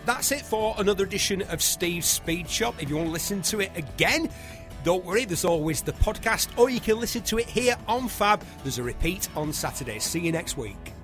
That's it for another edition of Steve's Speed Shop. If you want to listen to it again, don't worry, there's always the podcast, or you can listen to it here on Fab. There's a repeat on Saturday. See you next week.